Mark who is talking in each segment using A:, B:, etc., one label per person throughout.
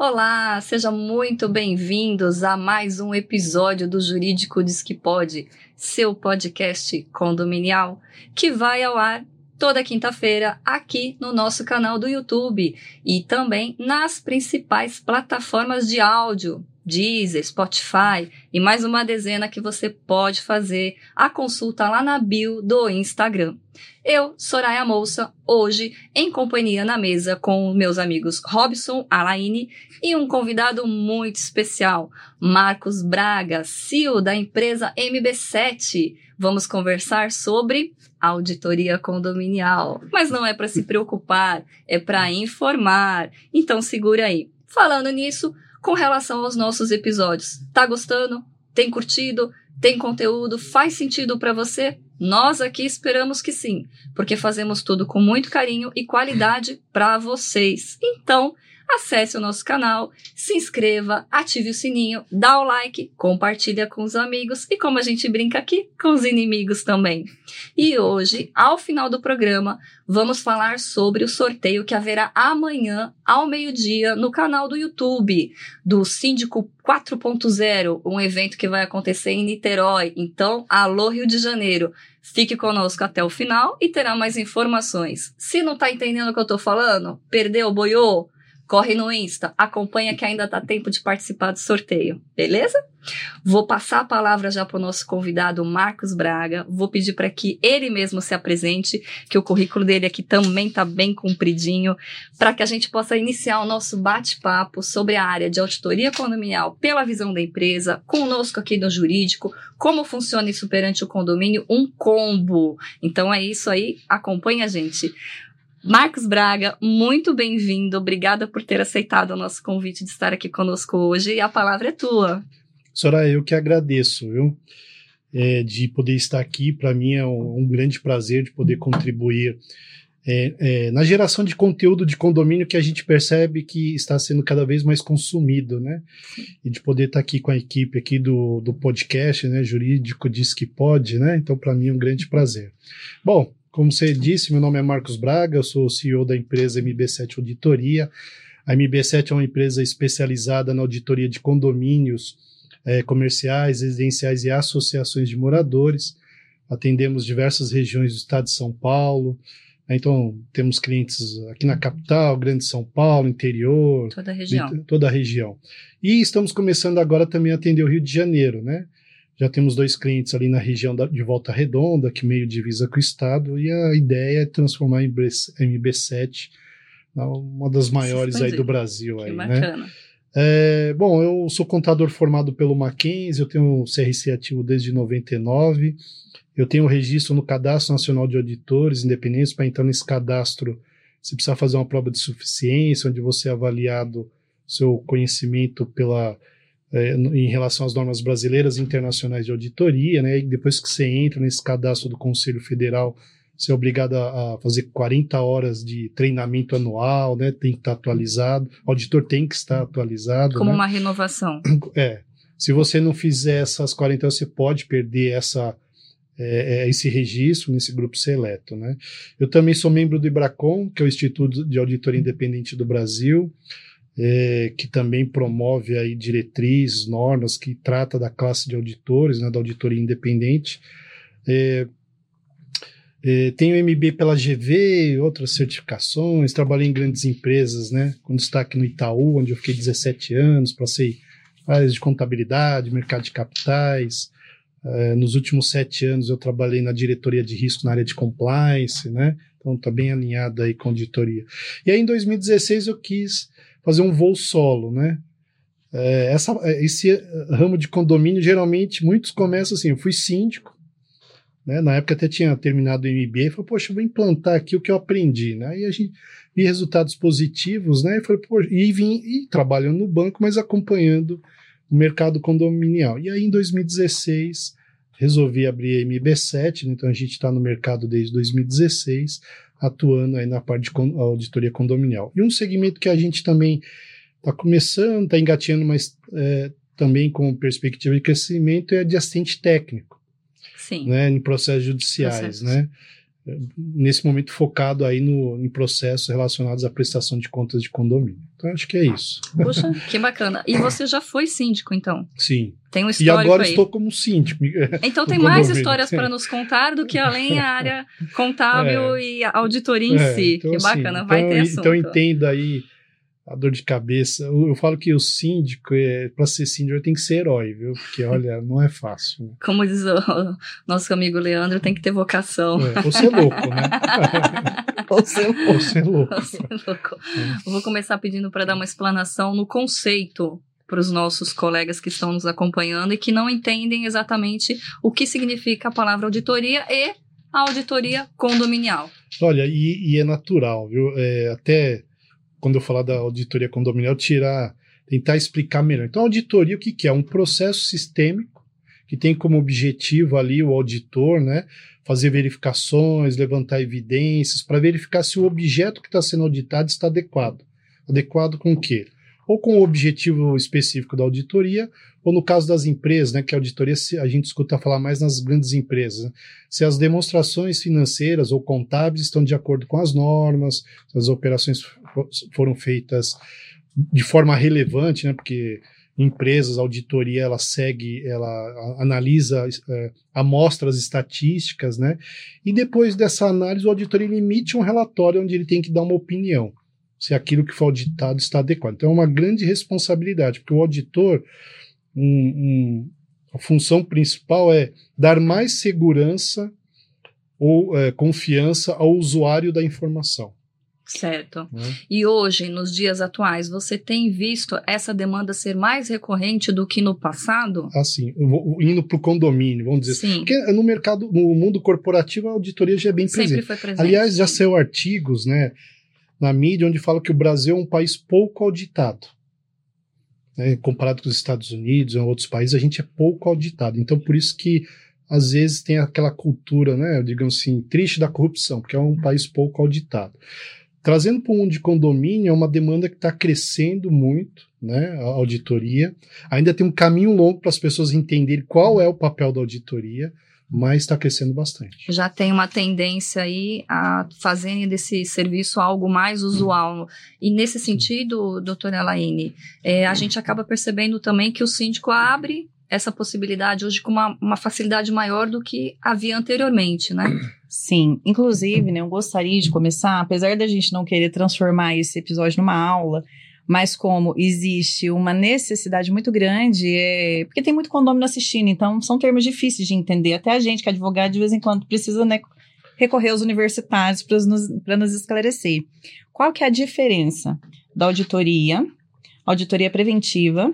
A: Olá, sejam muito bem-vindos a mais um episódio do Jurídico Diz que Pode, seu podcast condominial, que vai ao ar toda quinta-feira aqui no nosso canal do YouTube e também nas principais plataformas de áudio, Deezer, Spotify e mais uma dezena que você pode fazer a consulta lá na bio do Instagram. Eu, Soraya Moça, hoje em companhia na mesa com meus amigos Robson Alaine e um convidado muito especial, Marcos Braga, CEO da empresa MB7. Vamos conversar sobre auditoria condominial. Mas não é para se preocupar, é para informar. Então segura aí. Falando nisso, com relação aos nossos episódios. Tá gostando? Tem curtido? Tem conteúdo? Faz sentido para você? Nós aqui esperamos que sim, porque fazemos tudo com muito carinho e qualidade para vocês. Então, acesse o nosso canal, se inscreva, ative o sininho, dá o like, compartilha com os amigos e como a gente brinca aqui, com os inimigos também. E hoje, ao final do programa, vamos falar sobre o sorteio que haverá amanhã ao meio-dia no canal do YouTube do Síndico 4.0, um evento que vai acontecer em Niterói. Então, alô Rio de Janeiro. Fique conosco até o final e terá mais informações. Se não está entendendo o que eu estou falando, perdeu, boiou, corre no Insta, acompanha que ainda dá tempo de participar do sorteio, beleza? Vou passar a palavra já para o nosso convidado Marcos Braga. Vou pedir para que ele mesmo se apresente, que o currículo dele aqui também está bem compridinho, para que a gente possa iniciar o nosso bate-papo sobre a área de auditoria condominial pela visão da empresa, conosco aqui no jurídico, como funciona isso perante o condomínio, um combo. Então é isso aí, acompanha a gente. Marcos Braga, muito bem-vindo. Obrigada por ter aceitado o nosso convite de estar aqui conosco hoje. E a palavra é tua.
B: Sora, eu que agradeço, viu? É, de poder estar aqui. Para mim é um, um, grande prazer de poder contribuir é, é, na geração de conteúdo de condomínio que a gente percebe que está sendo cada vez mais consumido, né? E de poder estar aqui com a equipe aqui do, do podcast, né? Jurídico diz que pode, né? Então, para mim é um grande prazer. Bom, como você disse, meu nome é Marcos Braga, eu sou o CEO da empresa MB7 Auditoria. A MB7 é uma empresa especializada na auditoria de condomínios é, comerciais, residenciais e associações de moradores. Atendemos diversas regiões do estado de São Paulo. Né? Então, temos clientes aqui na capital, Grande São Paulo, interior.
A: Toda a região.
B: Toda a região. E estamos começando agora também a atender o Rio de Janeiro, né? Já temos dois clientes ali na região da, de Volta Redonda, que meio divisa com o estado, e a ideia é transformar a MB7 uma das maiores aí do Brasil. Que aí, né? bacana. Né? É, bom, eu sou contador formado pelo Mackenzie, eu tenho CRC ativo desde 99, eu tenho registro no Cadastro Nacional de Auditores Independentes, para entrar nesse cadastro você precisa fazer uma prova de suficiência, onde você é avaliado seu conhecimento pela é, em relação às normas brasileiras e internacionais de auditoria, né? E depois que você entra nesse cadastro do Conselho Federal, você é obrigado a, a fazer 40 horas de treinamento anual, né? Tem que estar atualizado. O auditor tem que estar atualizado.
A: Como
B: né?
A: uma renovação.
B: É. Se você não fizer essas 40 horas, você pode perder essa, é, é, esse registro nesse grupo seleto. Né? Eu também sou membro do IBRACON, que é o Instituto de Auditoria Independente do Brasil é, que também promove aí diretrizes, normas, que trata da classe de auditores, né, da auditoria independente. É, é, tenho MB pela GV, outras certificações, trabalhei em grandes empresas, né, com destaque no Itaú, onde eu fiquei 17 anos, passei áreas de contabilidade, mercado de capitais. É, nos últimos sete anos eu trabalhei na diretoria de risco na área de compliance, né, então está bem alinhado aí com a auditoria. E aí em 2016 eu quis fazer um voo solo, né? É, essa, é, esse ramo de condomínio, geralmente, muitos começam assim, eu fui síndico, né? Na época até tinha terminado o MBA, e falei, poxa, vou implantar aqui o que eu aprendi, né? Aí a gente vi resultados positivos, né? E, falei, e vim e trabalhando no banco, mas acompanhando o mercado condominial. E aí em 2016 resolvi abrir a MB7, né? então a gente está no mercado desde 2016, atuando aí na parte de auditoria condominial. E um segmento que a gente também está começando, está engateando, mas é, também com perspectiva de crescimento é de assistente técnico.
A: Sim.
B: Né, em processos judiciais, Processos. né? Nesse momento focado aí no, em processos relacionados à prestação de contas de condomínio. Então, acho que é isso.
A: Puxa, que bacana. E você já foi síndico, então?
B: Sim.
A: Tem um histórico
B: E agora
A: aí.
B: estou como síndico.
A: Então tem mais histórias para nos contar do que além a área contábil é. e auditoria em
B: é,
A: si.
B: Então,
A: que
B: assim,
A: bacana, vai
B: então,
A: ter assunto.
B: Então entenda aí a dor de cabeça. Eu, eu falo que o síndico, é, para ser síndico, tem que ser herói, viu? Porque, olha, não é fácil. Né?
A: Como diz o nosso amigo Leandro, tem que ter vocação.
B: É, ou ser louco, né?
A: ou ser louco.
B: Ou ser louco.
A: Ou ser louco. Eu vou começar pedindo para dar uma explanação no conceito para os nossos colegas que estão nos acompanhando e que não entendem exatamente o que significa a palavra auditoria e a auditoria condominial.
B: Olha, e, e é natural, viu? É, até quando eu falar da auditoria condominial, tirar, tentar explicar melhor. Então, auditoria, o que, que é? Um processo sistêmico que tem como objetivo ali o auditor, né, fazer verificações, levantar evidências, para verificar se o objeto que está sendo auditado está adequado. Adequado com o quê? Ou com o objetivo específico da auditoria, ou no caso das empresas, né, que a auditoria a gente escuta falar mais nas grandes empresas, né, se as demonstrações financeiras ou contábeis estão de acordo com as normas, se as operações foram feitas de forma relevante, né, porque empresas, auditoria, ela segue, ela analisa é, amostras estatísticas, né, e depois dessa análise o auditor emite um relatório onde ele tem que dar uma opinião se aquilo que foi auditado está adequado. Então é uma grande responsabilidade, porque o auditor um, um, a função principal é dar mais segurança ou é, confiança ao usuário da informação.
A: Certo. Né? E hoje, nos dias atuais, você tem visto essa demanda ser mais recorrente do que no passado?
B: Assim, indo para o condomínio, vamos dizer
A: Sim.
B: Porque no mercado, no mundo corporativo, a auditoria já é bem
A: Sempre
B: presente.
A: foi presente.
B: Aliás, já saiu artigos, né, na mídia onde fala que o Brasil é um país pouco auditado né, comparado com os Estados Unidos ou outros países, a gente é pouco auditado. Então, por isso que às vezes tem aquela cultura, né, digamos assim, triste da corrupção, porque é um país pouco auditado. Trazendo para o mundo de condomínio, é uma demanda que está crescendo muito, né, a auditoria. Ainda tem um caminho longo para as pessoas entenderem qual é o papel da auditoria, mas está crescendo bastante.
A: Já tem uma tendência aí a fazerem desse serviço algo mais usual. E nesse sentido, doutora Elaine, é, a gente acaba percebendo também que o síndico abre essa possibilidade hoje com uma, uma facilidade maior do que havia anteriormente, né?
C: Sim, inclusive, né, eu gostaria de começar, apesar da gente não querer transformar esse episódio numa aula, mas como existe uma necessidade muito grande, é, porque tem muito condomínio assistindo, então são termos difíceis de entender. Até a gente, que é advogado, de vez em quando precisa né, recorrer aos universitários para nos, nos esclarecer. Qual que é a diferença da auditoria, auditoria preventiva,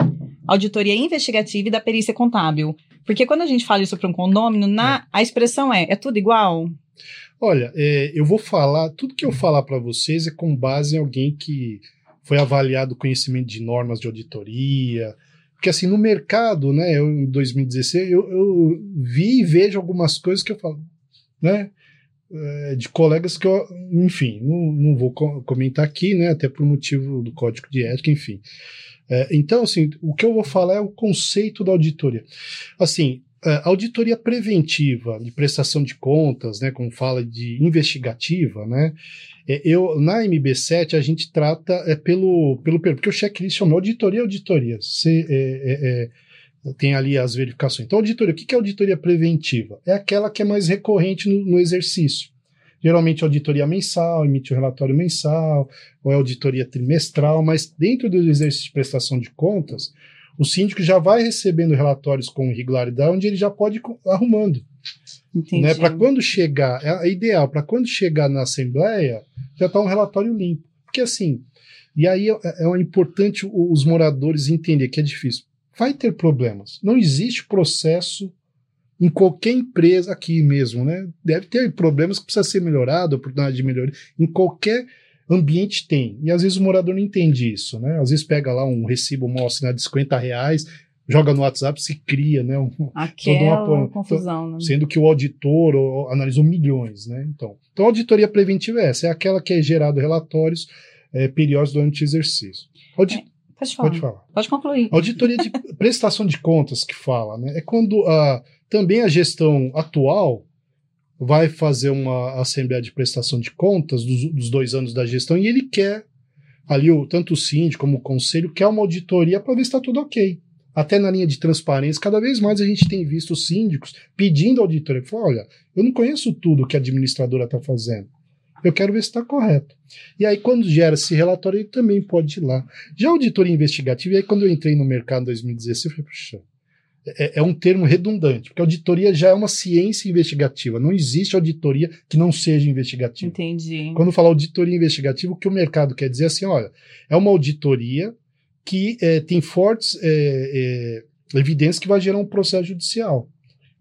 C: auditoria investigativa e da perícia contábil? Porque quando a gente fala isso para um condomínio, na, a expressão é, é tudo igual?
B: Olha, é, eu vou falar, tudo que eu falar para vocês é com base em alguém que foi avaliado o conhecimento de normas de auditoria. Porque, assim, no mercado, né, eu, em 2016, eu, eu vi e vejo algumas coisas que eu falo, né, é, de colegas que eu, enfim, não, não vou comentar aqui, né, até por motivo do código de ética, enfim. É, então, assim, o que eu vou falar é o conceito da auditoria. Assim, a auditoria preventiva de prestação de contas, né, como fala de investigativa, né, eu, na MB7 a gente trata é, pelo, pelo porque o checklist chama auditoria auditoria. Você é, é, é, tem ali as verificações. Então, auditoria, o que é auditoria preventiva? É aquela que é mais recorrente no, no exercício. Geralmente auditoria mensal, emite o um relatório mensal, ou é auditoria trimestral, mas dentro do exercício de prestação de contas, o síndico já vai recebendo relatórios com regularidade, onde ele já pode ir arrumando. Né? Para quando chegar, é ideal, para quando chegar na Assembleia, já está um relatório limpo. Porque assim, e aí é, é importante os moradores entender que é difícil. Vai ter problemas. Não existe processo em qualquer empresa aqui mesmo, né? Deve ter problemas que precisa ser melhorado, oportunidade de melhoria. Em qualquer ambiente tem. E às vezes o morador não entende isso, né? Às vezes pega lá um recibo mal assinado de 50 reais, joga no WhatsApp, se cria, né? Um,
C: Aquela uma, confusão, né?
B: Sendo que o auditor ou, analisou milhões, né? Então, então, a auditoria preventiva é essa, é aquela que é gerado relatórios é, periódicos durante o exercício. Audi
C: é, pode, falar.
B: pode falar.
C: Pode concluir.
B: Auditoria de prestação de contas que fala, né? É quando a, também a gestão atual vai fazer uma assembleia de prestação de contas dos, dos dois anos da gestão e ele quer ali o, tanto o síndico como o conselho quer uma auditoria para ver se está tudo ok. Até na linha de transparência, cada vez mais a gente tem visto os síndicos pedindo auditoria. Falam, olha, eu não conheço tudo que a administradora está fazendo. Eu quero ver se está correto. E aí, quando gera esse relatório, ele também pode ir lá. Já auditoria investigativa, e aí quando eu entrei no mercado em 2016, eu falei, puxa, é, é, um termo redundante, porque auditoria já é uma ciência investigativa. Não existe auditoria que não seja investigativa.
C: Entendi.
B: Quando fala auditoria investigativa, o que o mercado quer dizer é assim, olha, é uma auditoria que é, tem fortes é, é, evidências que vai gerar um processo judicial.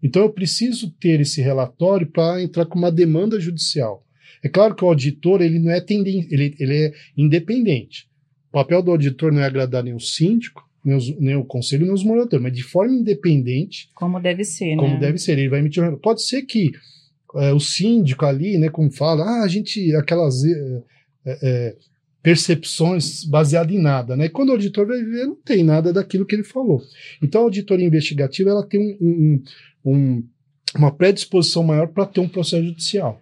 B: Então eu preciso ter esse relatório para entrar com uma demanda judicial. É claro que o auditor ele não é tenden ele, ele é independente. O papel do auditor não é agradar o síndico, nem, os, nem o conselho, nem os moradores, mas de forma independente.
C: Como deve ser,
B: como
C: né?
B: deve ser. Ele vai emitir um Pode ser que é, o síndico ali, né, como fala, ah, a gente, aquelas é, é, percepções baseadas em nada, né? E quando o auditor vai ver, não tem nada daquilo que ele falou. Então, a auditoria investigativa, ela tem um, um, um, uma predisposição maior para ter um processo judicial.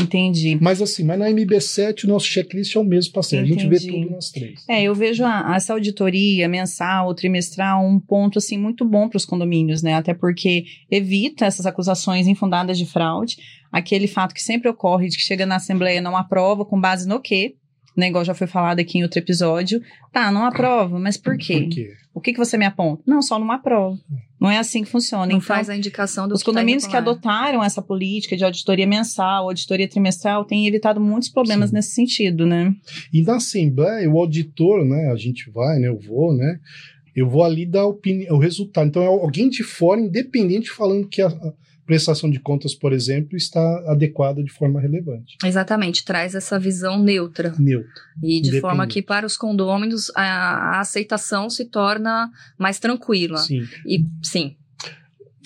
C: Entendi.
B: Mas assim, mas na MB7 o nosso checklist é o mesmo parceiro. A gente vê tudo nas três.
C: É, eu vejo a, essa auditoria mensal, trimestral, um ponto assim muito bom para os condomínios, né? Até porque evita essas acusações infundadas de fraude, aquele fato que sempre ocorre de que chega na Assembleia não aprova com base no quê? Né, igual já foi falado aqui em outro episódio. Tá, não aprova, mas por quê?
B: Por quê?
C: O que, que você me aponta? Não, só não aprova. Não é assim que funciona.
A: Não
C: então,
A: faz a indicação do
C: os
A: que tá
C: condomínios que adotaram essa política de auditoria mensal, auditoria trimestral, têm evitado muitos problemas
B: Sim.
C: nesse sentido, né?
B: E na Assembleia, o auditor, né? A gente vai, né? Eu vou, né? Eu vou ali dar opinião, o resultado. Então é alguém de fora, independente, falando que a prestação de contas, por exemplo, está adequada de forma relevante.
A: Exatamente, traz essa visão neutra.
B: Neutro.
A: E de forma que para os condôminos a, a aceitação se torna mais tranquila.
B: Sim.
A: E sim,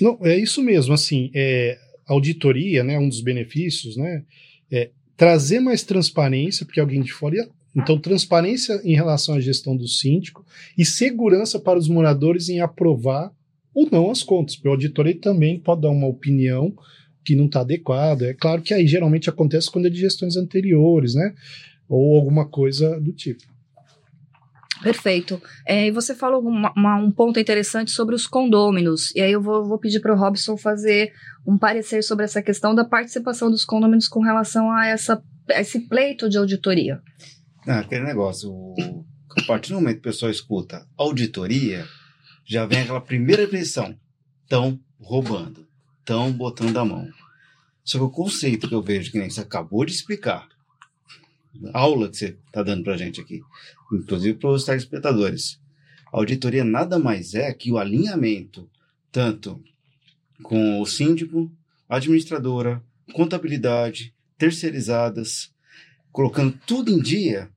B: Não, é isso mesmo, assim, é, auditoria, né, um dos benefícios, né, é trazer mais transparência, porque alguém de fora ia, então transparência em relação à gestão do síndico e segurança para os moradores em aprovar ou não as contas, porque o auditor ele também pode dar uma opinião que não está adequada, é claro que aí geralmente acontece quando é de gestões anteriores, né, ou alguma coisa do tipo.
A: perfeito. É, e você falou uma- uma- um ponto interessante sobre os condôminos. E aí eu vou, vou pedir para o Robson fazer um parecer sobre essa questão da participação dos condôminos com relação a, essa, a esse pleito de auditoria.
D: Ah, aquele negócio, o, a partir do momento que o pessoal escuta auditoria, já vem aquela primeira impressão. Estão roubando, estão botando a mão. Só que o conceito que eu vejo, que nem você acabou de explicar, a aula que você está dando para gente aqui, inclusive para os telespectadores, a auditoria nada mais é que o alinhamento, tanto com o síndico, a administradora, contabilidade, terceirizadas, colocando tudo em dia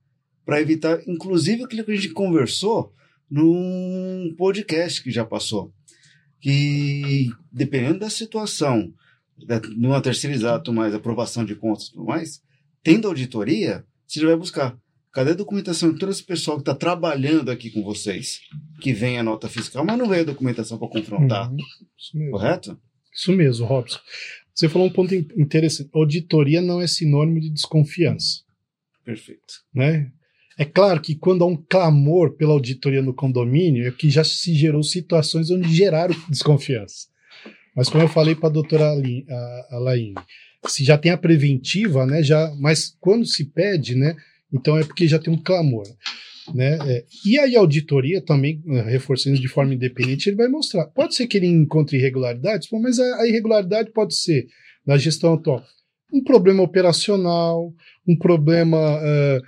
D: para evitar, inclusive, aquilo que a gente conversou num podcast que já passou. Que, dependendo da situação, da, numa terceirizada, mais aprovação de contas e tudo mais, tendo auditoria, você já vai buscar. Cadê a documentação de todo esse pessoal que está trabalhando aqui com vocês? Que vem a nota fiscal, mas não veio a documentação para confrontar,
B: Uhum, isso mesmo.
D: correto?
B: Isso mesmo, Robson. Você falou um ponto in- interessante. Auditoria não é sinônimo de desconfiança,
D: Perfeito.
B: né? É claro que quando há um clamor pela auditoria no condomínio, é que já se gerou situações onde geraram desconfiança. Mas como eu falei para a doutora Alaine, se já tem a preventiva, né? Já, mas quando se pede, né? Então é porque já tem um clamor. Né? É, e aí a auditoria também, eh, reforçando de forma independente, ele vai mostrar. Pode ser que ele encontre irregularidades, pô, mas a, a irregularidade pode ser na gestão atual um problema operacional, um problema. eh,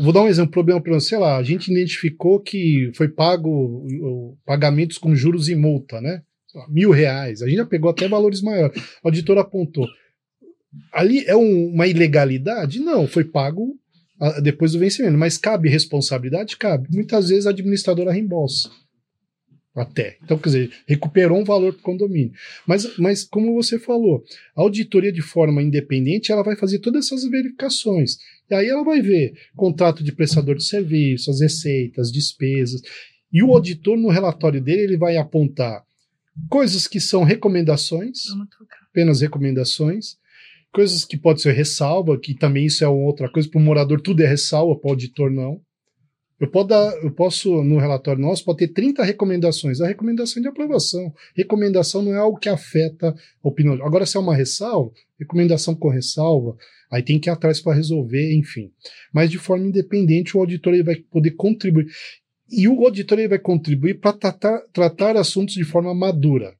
B: vou dar um exemplo, problema operacional, sei lá, a gente identificou que foi pago pagamentos com juros e multa, né? Mil reais. A gente já pegou até valores maiores. O auditor apontou. Ali é um- uma ilegalidade? Não, foi pago ah, depois do vencimento. Mas cabe responsabilidade? Cabe. Muitas vezes a administradora reembolsa. Até. Então, quer dizer, recuperou um valor para o condomínio. Mas, mas, como você falou, a auditoria de forma independente, ela vai fazer todas essas verificações. E aí ela vai ver contrato de prestador de serviço, as receitas, despesas. E o auditor, no relatório dele, ele vai apontar coisas que são recomendações, apenas recomendações, coisas que pode ser ressalva, que também isso é outra coisa, para o morador tudo é ressalva, para o auditor não. Eu, posso dar, eu posso, no relatório nosso, pode ter 30 recomendações. A recomendação é de aprovação. Recomendação não é algo que afeta a opinião. Agora, se é uma ressalva, recomendação com ressalva, aí tem que ir atrás para resolver, enfim. Mas de forma independente, o auditor ele vai poder contribuir. E o auditor ele vai contribuir para tratar, tratar assuntos de forma madura.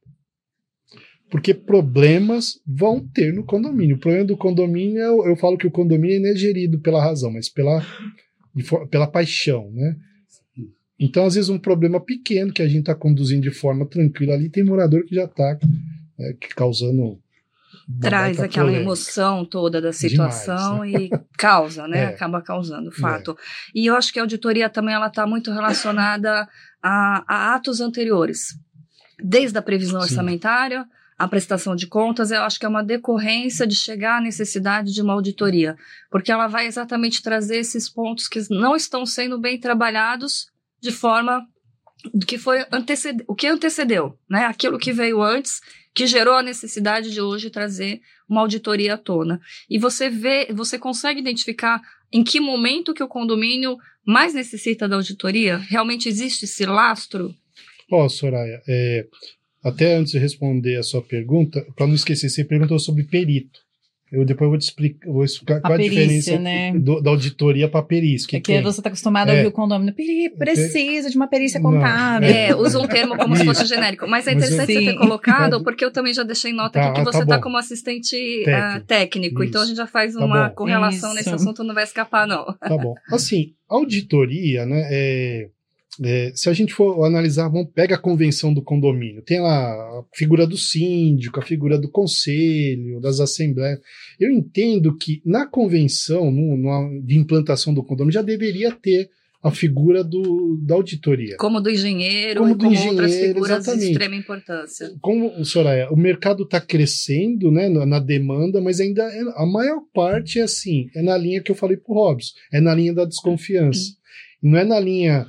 B: Porque problemas vão ter no condomínio. O problema do condomínio, eu, eu falo que o condomínio não é gerido pela razão, mas pela, pela paixão, né? Então, às vezes, um problema pequeno que a gente está conduzindo de forma tranquila ali, tem morador que já está é, causando.
A: Traz aquela polêmica. emoção toda da situação Demais, né? e causa, né? É. Acaba causando, fato. É. E eu acho que a auditoria também ela está muito relacionada a, a, atos anteriores, desde a previsão Sim. orçamentária a prestação de contas, eu acho que é uma decorrência de chegar à necessidade de uma auditoria, porque ela vai exatamente trazer esses pontos que não estão sendo bem trabalhados de forma que foi o que antecedeu, né? Aquilo que veio antes, que gerou a necessidade de hoje trazer uma auditoria à tona. E você vê, você consegue identificar em que momento que o condomínio mais necessita da auditoria? Realmente existe esse lastro?
B: Ó, oh, Soraya, é, até antes de responder a sua pergunta, para não esquecer, você perguntou sobre perito. Eu depois vou te explicar, vou explicar qual a perícia, diferença né? do, da auditoria para perícia.
C: Que é que você está acostumado é, a ouvir o condomínio. Precisa de uma perícia contábil.
A: Não, é, é, usa um termo como se fosse genérico. Mas é interessante você ter colocado, porque eu também já deixei nota tá, aqui que você está tá como assistente técnico. Uh, técnico então a gente já faz tá uma correlação Isso. nesse assunto, não vai escapar, não.
B: Tá bom. Assim, auditoria, né? É, é, se a gente for analisar, vamos, pega a convenção do condomínio, tem lá a figura do síndico, a figura do conselho, das assembleias. Eu entendo que na convenção no, no, de implantação do condomínio já deveria ter a figura do, da auditoria.
A: Como do engenheiro como do como engenheiro, outras figuras exatamente. de extrema importância.
B: Como, Soraya, o mercado está crescendo né, na, na, demanda, mas ainda é, a maior parte é assim, é na linha que eu falei para o Robson, é na linha da desconfiança. Não é na linha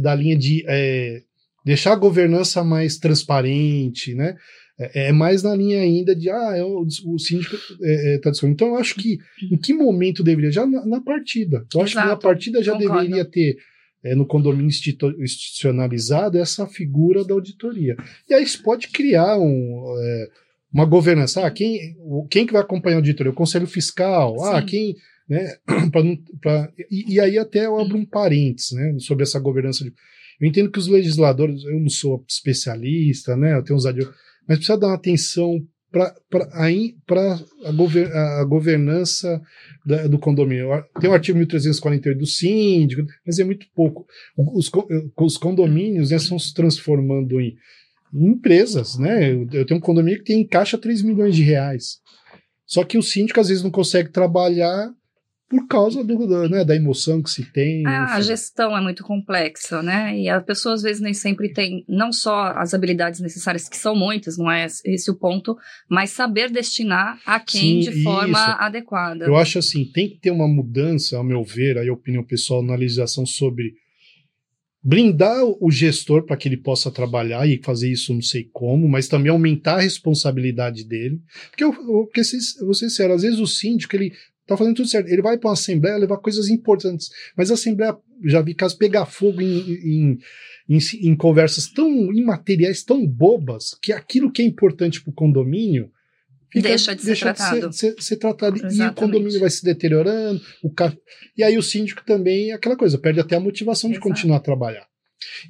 B: da linha de é, deixar a governança mais transparente, né? É, é mais na linha ainda de ah, é o, o síndico é, é, tradicional. Então eu acho que em que momento deveria? Já na, na partida. Eu acho Exato. que na partida já Concordo. deveria ter é, no condomínio institucionalizado essa figura da auditoria. E aí isso pode criar um, é, uma governança. Ah, quem, quem que vai acompanhar a auditoria? O Conselho Fiscal. Ah, Sim. Ah, quem né? pra, pra, e, e, aí até eu abro um parênteses né, sobre essa governança. De, eu entendo que os legisladores, eu não sou especialista, né, eu tenho uns adios, mas precisa dar uma atenção para a, gover, a governança da, do condomínio. Tem o artigo 1348 do síndico, mas é muito pouco. Os, os condomínios né, estão se transformando em, em empresas. Né? Eu, eu, tenho um condomínio que tem em caixa 3 milhões de reais. Só que o síndico às vezes não consegue trabalhar por causa do, do, né, da emoção que se tem.
A: Ah, a gestão é muito complexa, né? E a pessoa às vezes nem sempre tem não só as habilidades necessárias, que são muitas, não é esse o ponto, mas saber destinar a quem Sim, de forma isso. adequada.
B: Eu acho assim, tem que ter uma mudança, ao meu ver, aí a opinião pessoal na legislação sobre blindar o gestor para que ele possa trabalhar e fazer isso não sei como, mas também aumentar a responsabilidade dele. Porque, eu, porque vou ser sincero, às vezes o síndico ele tá fazendo tudo certo. Ele vai para uma assembleia levar coisas importantes, mas a assembleia já vi casos pegar fogo em, em, em, em, conversas tão imateriais, tão bobas, que aquilo que é importante para o condomínio
A: fica, deixa de deixa ser tratado.
B: De ser, ser, ser tratado. E o condomínio vai se deteriorando, o ca... e aí o síndico também, aquela coisa, perde até a motivação Exato. de continuar a trabalhar.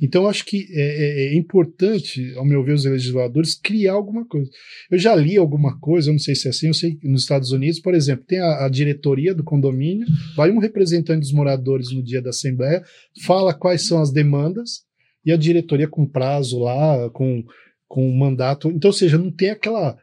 B: Então, acho que é, é, é, importante, ao meu ver, os legisladores criar alguma coisa. Eu já li alguma coisa, eu não sei se é assim, eu sei que nos Estados Unidos, por exemplo, tem a, a diretoria do condomínio, vai um representante dos moradores no dia da Assembleia, fala quais são as demandas, e a diretoria com prazo lá, com, com mandato. Então, ou seja, não tem aquela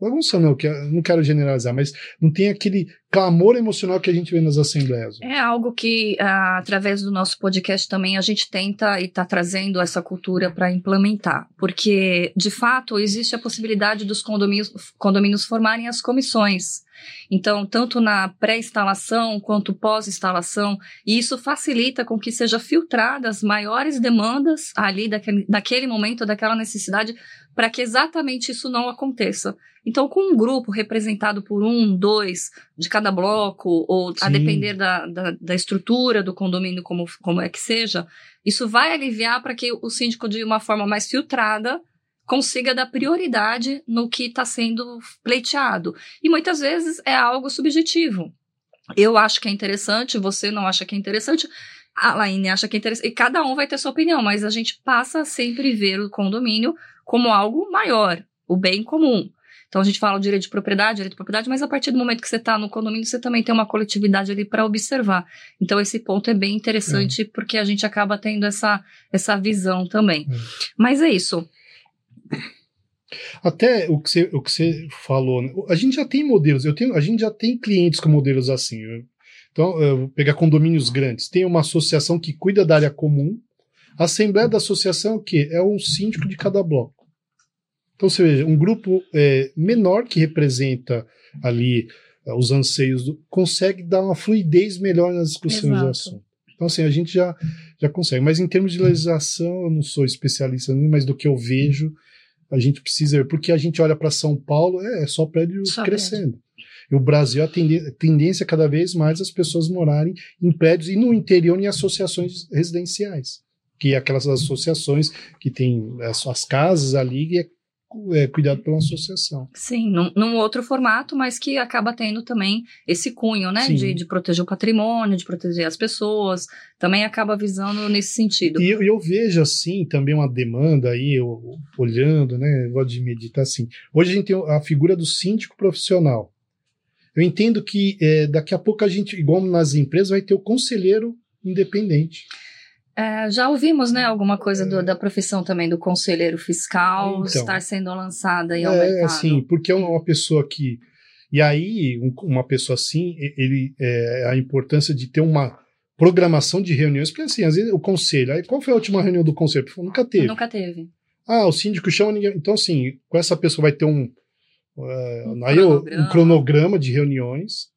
B: bagunça não, que não quero generalizar, mas não tem aquele clamor emocional que a gente vê nas assembleias.
A: É algo que, ah, através do nosso podcast também, a gente tenta e está trazendo essa cultura para implementar. Porque, de fato, existe a possibilidade dos condomínios, condomínios formarem as comissões. Então, tanto na pré-instalação quanto pós-instalação, e isso facilita com que seja filtradas as maiores demandas ali daquele, daquele momento, daquela necessidade, para que exatamente isso não aconteça. Então, com um grupo representado por um, dois de cada bloco, ou a
B: Sim.
A: depender da, da, da estrutura do condomínio, como, como é que seja, isso vai aliviar para que o síndico, de uma forma mais filtrada, consiga dar prioridade no que está sendo pleiteado. E muitas vezes é algo subjetivo. Eu acho que é interessante, você não acha que é interessante, a Laine acha que é interessante, e cada um vai ter sua opinião, mas a gente passa a sempre ver o condomínio como algo maior, o bem comum. Então a gente fala o direito de propriedade, direito de propriedade, mas a partir do momento que você está no condomínio, você também tem uma coletividade ali para observar. Então esse ponto é bem interessante porque a gente acaba tendo essa, essa visão também.
B: É.
A: Mas é isso.
B: Até o que você, o que você falou, né? a gente já tem modelos, eu tenho, a gente já tem clientes com modelos assim. Eu- então, eu vou pegar condomínios grandes. Tem uma associação que cuida da área comum. A assembleia da associação é o quê? É um síndico de cada bloco. Então, você veja, um grupo é, menor que representa ali eh, os anseios, do, consegue dar uma fluidez melhor nas discussões do
A: Exato.
B: assunto. Então, assim, a gente já, já consegue. Mas em termos de legislação, eu não sou especialista mas do que eu vejo, a gente precisa, porque a gente olha para São Paulo, é, é só prédio
A: Só
B: crescendo. E o Brasil, a tendência é cada vez mais as pessoas morarem em prédios e no interior em associações residenciais, que é aquelas associações que têm as suas casas ali e é, é cuidado pela associação.
A: Sim, num, num outro formato, mas que acaba tendo também esse cunho, né? De, de proteger o patrimônio, de proteger as pessoas. Também acaba visando nesse sentido.
B: E eu, eu vejo assim também uma demanda aí, eu, olhando, né? Eu gosto de meditar assim. Hoje a gente tem a figura do síndico profissional. Eu entendo que eh, daqui a pouco a gente, igual nas empresas, vai ter o conselheiro independente.
A: É, já ouvimos, né, alguma coisa do- da profissão também do conselheiro fiscal
B: Então.
A: estar sendo lançada aí ao
B: É,
A: mercado.
B: assim, porque é uma pessoa que. E aí, um- uma pessoa assim, e- ele é a importância de ter uma programação de reuniões, porque assim, às vezes o conselho, aí qual foi a última reunião do conselho? Nunca teve.
A: Nunca teve.
B: Ah, o síndico chama ninguém. Então, assim, com essa pessoa vai ter um, eh,
A: Um
B: aí o-
A: cronograma.
B: um cronograma de reuniões,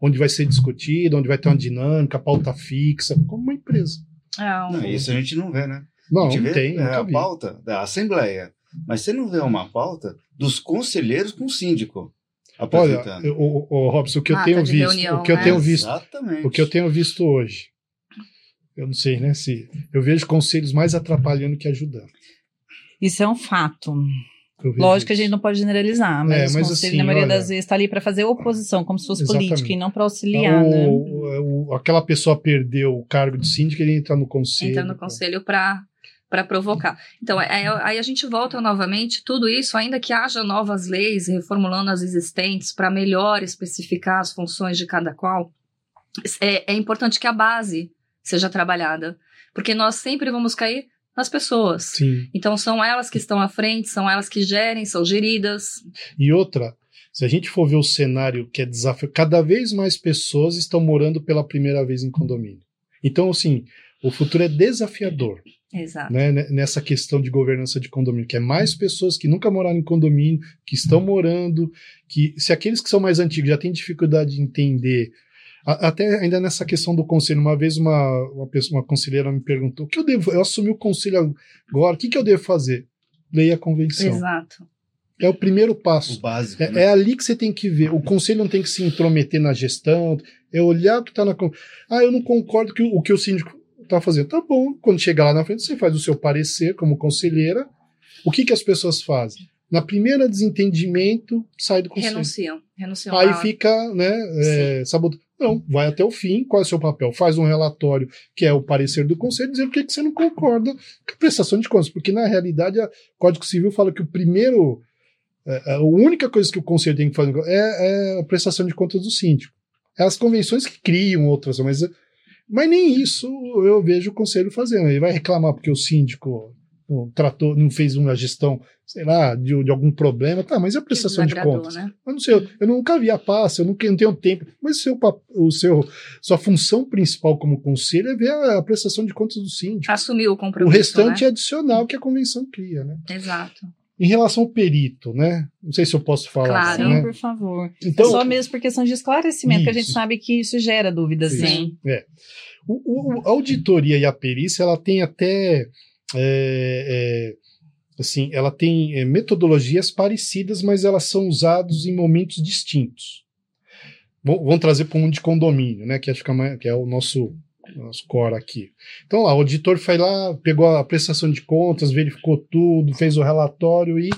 B: onde vai ser discutido, onde vai ter uma dinâmica, pauta fixa, como uma empresa.
A: É um-
D: Não, isso a gente não vê, né?
B: Não,
D: a gente
B: não
D: vê
B: tem,
D: é, a
B: vi.
D: pauta da Assembleia. Mas você não vê uma pauta dos conselheiros com o síndico
B: Olha, eu- o, o Robson, o que eu
A: Ata
B: tenho visto,
A: reunião,
B: o que eu
A: né?
B: tenho visto,
D: Exatamente.
B: o que eu tenho visto hoje, eu não sei, né, se eu vejo conselhos mais atrapalhando que ajudando.
C: Isso é um fato. Lógico que a gente não pode generalizar, mas,
B: É, mas
C: conselhos,
B: assim,
C: na maioria
B: olha-
C: das vezes, está ali para fazer oposição, como se fosse
B: Exatamente.
C: política e não para auxiliar, né?
B: o, o- aquela pessoa perdeu o cargo de síndico, ele entra no conselho.
A: entra no conselho para para provocar. Então, é- é- aí a gente volta novamente, tudo isso, ainda que haja novas leis reformulando as existentes para melhor especificar as funções de cada qual, é, é importante que a base seja trabalhada, porque nós sempre vamos cair nas pessoas.
B: Sim.
A: Então, são elas que estão à frente, são elas que gerem, são geridas.
B: E outra, se a gente for ver o cenário que é desafio, cada vez mais pessoas estão morando pela primeira vez em condomínio. Então, assim, o futuro é desafiador,
A: Exato.
B: né? ne- Nessa questão de governança de condomínio, que é mais pessoas que nunca moraram em condomínio, que estão morando, que se aqueles que são mais antigos já têm dificuldade de entender. Até ainda nessa questão do conselho, uma vez uma, uma, pessoa, uma conselheira me perguntou: o que eu devo? Eu assumi o conselho agora, o que, que eu devo fazer? Leia a convenção.
A: Exato.
B: É o primeiro passo.
D: O básico.
B: É,
D: né?
B: é ali que você tem que ver. O conselho não tem que se intrometer na gestão, é olhar o que está na. Ah, eu não concordo com o que o síndico está fazendo. Tá bom, quando chegar lá na frente, você faz o seu parecer como conselheira. O que, que as pessoas fazem? Na primeira desentendimento, sai do conselho.
A: Renunciam. Renunciam.
B: Aí fica, né, é, sabotando. Não, vai até o fim. Qual é o seu papel? Faz um relatório que é o parecer do conselho, dizendo por que que você não concorda com a prestação de contas. Porque, na realidade, o Código Civil fala que o primeiro. é, é, a única coisa que o conselho tem que fazer é, é a prestação de contas do síndico. É as convenções que criam outras, mas, mas nem isso eu vejo o conselho fazendo. Ele vai reclamar porque o síndico não tratou, não fez uma gestão, sei lá, de, de algum problema, tá, mas e a prestação de contas?
A: né?
B: Eu não sei, eu, eu nunca vi a pasta, eu nunca eu não tenho tempo, mas o seu, o seu, sua função principal como conselho é ver a, a prestação de contas do síndico.
A: Assumiu o
B: O
A: compromisso.
B: restante
A: né?
B: é adicional que a convenção cria, né?
A: Exato.
B: Em relação ao perito, né? Não sei se eu posso falar
A: Claro.
B: assim,
C: Sim,
B: né?
C: por favor.
B: Então,
C: é só mesmo por questão de esclarecimento, que a gente
B: Isso.
C: sabe que isso gera dúvidas, né?
A: Sim.
B: O, o- a auditoria e a perícia, ela tem até. É, é, assim, ela tem é, metodologias parecidas, mas elas são usadas em momentos distintos. Vamos vamos trazer para um de condomínio, né? Que, é mais- que é o nosso, nosso core aqui. Então, lá, o auditor foi lá, pegou a prestação de contas, verificou tudo, fez o relatório e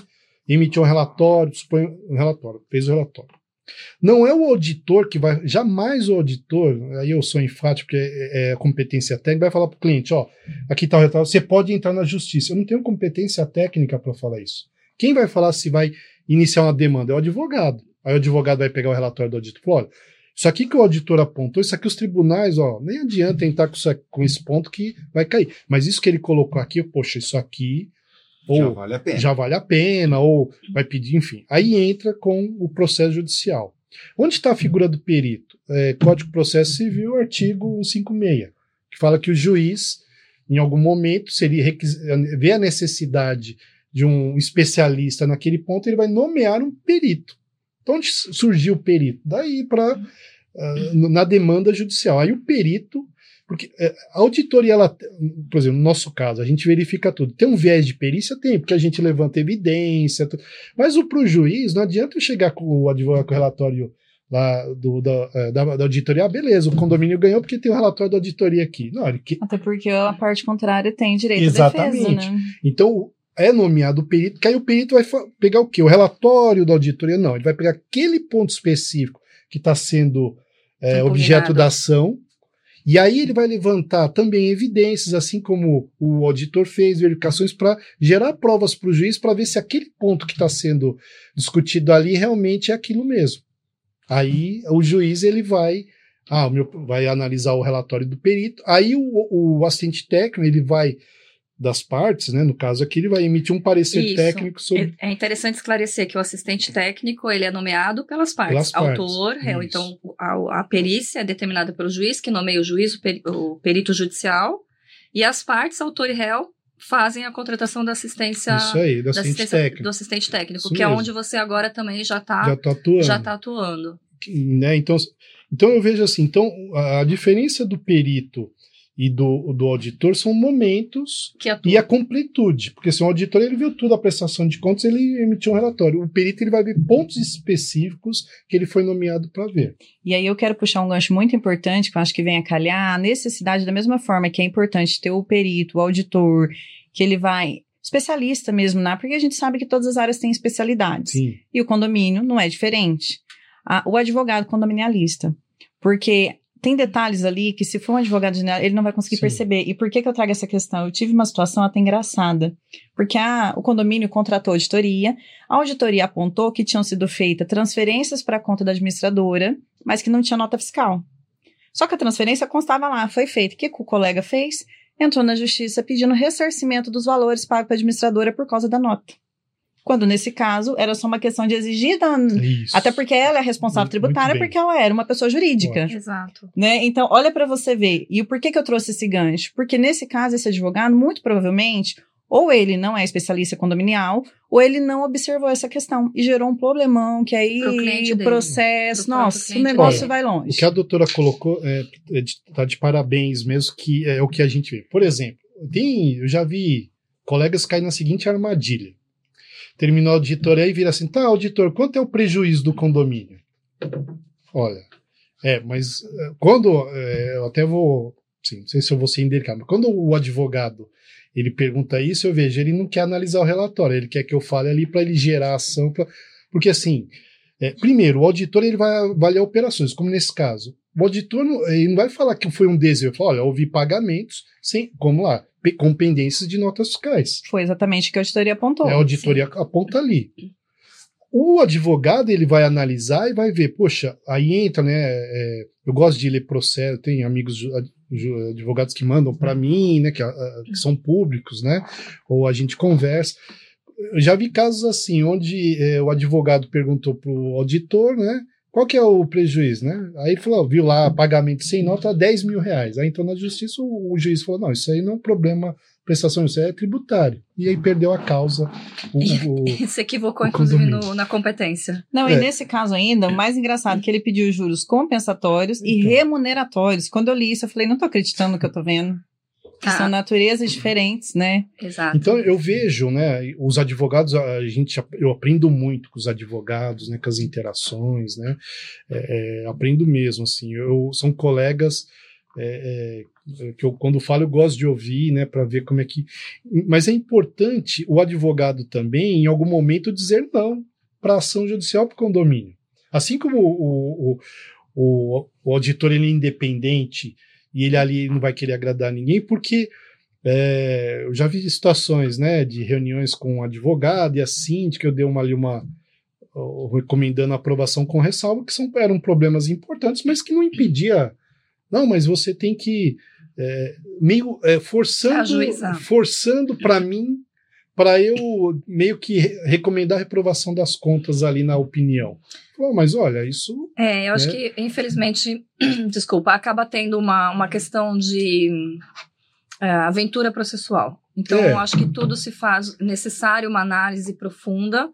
B: emitiu um relatório, supõe um relatório, fez o relatório. Não é o auditor que vai, jamais o auditor, aí eu sou enfático, porque é, é competência técnica, vai falar para o cliente: ó, aqui está o relatório, você pode entrar na justiça. Eu não tenho competência técnica para falar isso. Quem vai falar se vai iniciar uma demanda é o advogado. Aí o advogado vai pegar o relatório do auditor e falar: isso aqui que o auditor apontou, isso aqui os tribunais, ó, nem adianta entrar com, isso com esse ponto que vai cair. Mas isso que ele colocou aqui, poxa, isso aqui.
D: Já
B: Ou
D: vale a pena.
B: já vale a pena, ou vai pedir, enfim. Aí entra com o processo judicial. Onde está a figura do perito? É, Código de Processo Civil, artigo 156, que fala que o juiz, em algum momento, seria vê a necessidade de um especialista naquele ponto, ele vai nomear um perito. Então, onde surgiu o perito? Daí para na demanda judicial. Aí o perito porque é, a auditoria, ela, por exemplo, no nosso caso, a gente verifica tudo. Tem um viés de perícia? Tem, porque a gente levanta evidência. tu- Mas o pro juiz, não adianta eu chegar com o advogado com o relatório lá do, da, eh, da, da auditoria. Ah, beleza, o condomínio ganhou porque tem o relatório da auditoria aqui. Não, ele, que-
C: Até porque a parte contrária tem direito à
B: Exatamente.
C: defesa, né?
B: então é nomeado o perito, que aí o perito vai pegar o quê? O relatório da auditoria? Não, ele vai pegar aquele ponto específico que está sendo
A: Impugnado.
B: objeto da ação. E aí ele vai levantar também evidências, assim como o auditor fez, verificações para gerar provas para o juiz para ver se aquele ponto que está sendo discutido ali realmente é aquilo mesmo. Aí o juiz ele vai, ah, meu, vai analisar o relatório do perito. Aí o, o assistente técnico ele vai das partes, né? No caso aqui ele vai emitir um parecer
A: Isso.
B: técnico sobre
A: É é interessante esclarecer que o assistente técnico ele é nomeado pelas partes.
B: Pelas partes,
A: Autor, réu. Então, a, a perícia é determinada pelo juiz, que nomeia o juiz, o, peri- o perito judicial, e as partes, autor e réu, fazem a contratação da assistência,
B: isso aí, do
A: da
B: assistente
A: assistência
B: técnico.
A: do assistente técnico, que é
B: mesmo.
A: onde você agora também já
B: Já
A: está
B: está atuando.
A: já tá atuando.
B: né? Então, então eu vejo assim, então a diferença do perito e do, do auditor são momentos e a completude, porque se o auditor ele viu tudo a prestação de contas, ele emitiu um relatório. O perito ele vai ver pontos específicos que ele foi nomeado para ver.
C: E aí eu quero puxar um gancho muito importante, que eu acho que vem a calhar, a necessidade, da mesma forma que é importante ter o perito, o auditor, que ele vai. Especialista mesmo, né? Porque a gente sabe que todas as áreas têm especialidades.
B: Sim,
C: E o condomínio não é diferente. A- o advogado condominialista. Porque tem detalhes ali que, se for um advogado general, ele não vai conseguir
B: Sim.
C: perceber. E por que, que eu trago essa questão? Eu tive uma situação até engraçada. Porque a, o condomínio contratou auditoria, a auditoria apontou que tinham sido feitas transferências para a conta da administradora, mas que não tinha nota fiscal. Só que a transferência constava lá, foi feita. O que, que o colega fez? Entrou na justiça pedindo ressarcimento dos valores pagos para a administradora por causa da nota. Quando, nesse caso, era só uma questão de exigir da,
B: isso.
C: até porque ela é responsável
B: Muito-
C: tributária, porque ela era uma pessoa jurídica.
A: Exato.
C: Né? Então, olha para você ver. E por que, que eu trouxe esse gancho? Porque nesse caso, esse advogado, muito provavelmente, ou ele não é especialista condominial, ou ele não observou essa questão e gerou um problemão que aí o processo, nossa, o negócio
B: dele.
C: vai
B: O
C: longe.
B: que a doutora colocou é, é de, tá de parabéns mesmo, que é o que a gente vê. Por exemplo, tem, eu já vi colegas cair na seguinte armadilha. Terminou a auditoria e vira assim, tá, auditor, quanto é o prejuízo do condomínio? Olha, é, mas é, quando, é, eu até vou, sim, não sei se eu vou ser indelicado, mas quando o advogado ele pergunta isso, eu vejo, ele não quer analisar o relatório, ele quer que eu fale ali para ele gerar ação, pra, porque assim, é, primeiro, o auditor ele vai avaliar operações, como nesse caso. O auditor não, ele não vai falar que foi um desvio, ele fala, olha, houve pagamentos, sem, como lá, com pendências de notas fiscais.
C: Foi exatamente o que a auditoria apontou.
B: É, a auditoria aponta ali. O advogado ele vai analisar e vai ver, poxa, aí entra, né? é, eu gosto de ler processo, tem amigos advogados que mandam para mim, né, que, ah, que são públicos, né, ou a gente conversa. Eu já vi casos assim, onde eh, o advogado perguntou para o auditor, né, qual que é o prejuízo, né? Aí ele falou, viu lá, pagamento sem nota, 10 mil reais. Aí então na justiça o, o juiz falou, não, isso aí não é um problema prestação, isso aí é tributário. E aí perdeu a causa. O, o-
A: E se equivocou,
B: o
A: inclusive, no- na competência.
C: Não,
B: É.
C: e nesse caso ainda, o mais engraçado é que ele pediu juros compensatórios e
B: Então.
C: remuneratórios. Quando eu li isso, eu falei, não tô acreditando no que eu tô vendo. Que
A: Ah.
C: são naturezas diferentes, né?
A: Exato.
B: Então eu vejo, né, os advogados, a gente, eu aprendo muito com os advogados, né, com as interações, né, é, é, aprendo mesmo, assim, eu são colegas é, é, que eu quando falo eu gosto de ouvir, né, para ver como é que, mas é importante o advogado também em algum momento dizer não para ação judicial para o condomínio, assim como o, o, o, o auditor ele é independente e ele ali não vai querer agradar ninguém porque é, eu já vi situações, né, de reuniões com o advogado e a síndica, eu dei uma ali uma recomendando a aprovação com ressalva, que são, eram problemas importantes, mas que não impedia. Não, mas você tem que é, meio é, forçando,
A: Ajuizar.
B: forçando para mim, para eu meio que re- recomendar a reprovação das contas ali na opinião. Falou, mas olha, isso
A: É, eu acho
B: né?
A: que, infelizmente, desculpa, acaba tendo uma, uma questão de é, aventura processual. Então,
B: É.
A: eu acho que tudo se faz necessário uma análise profunda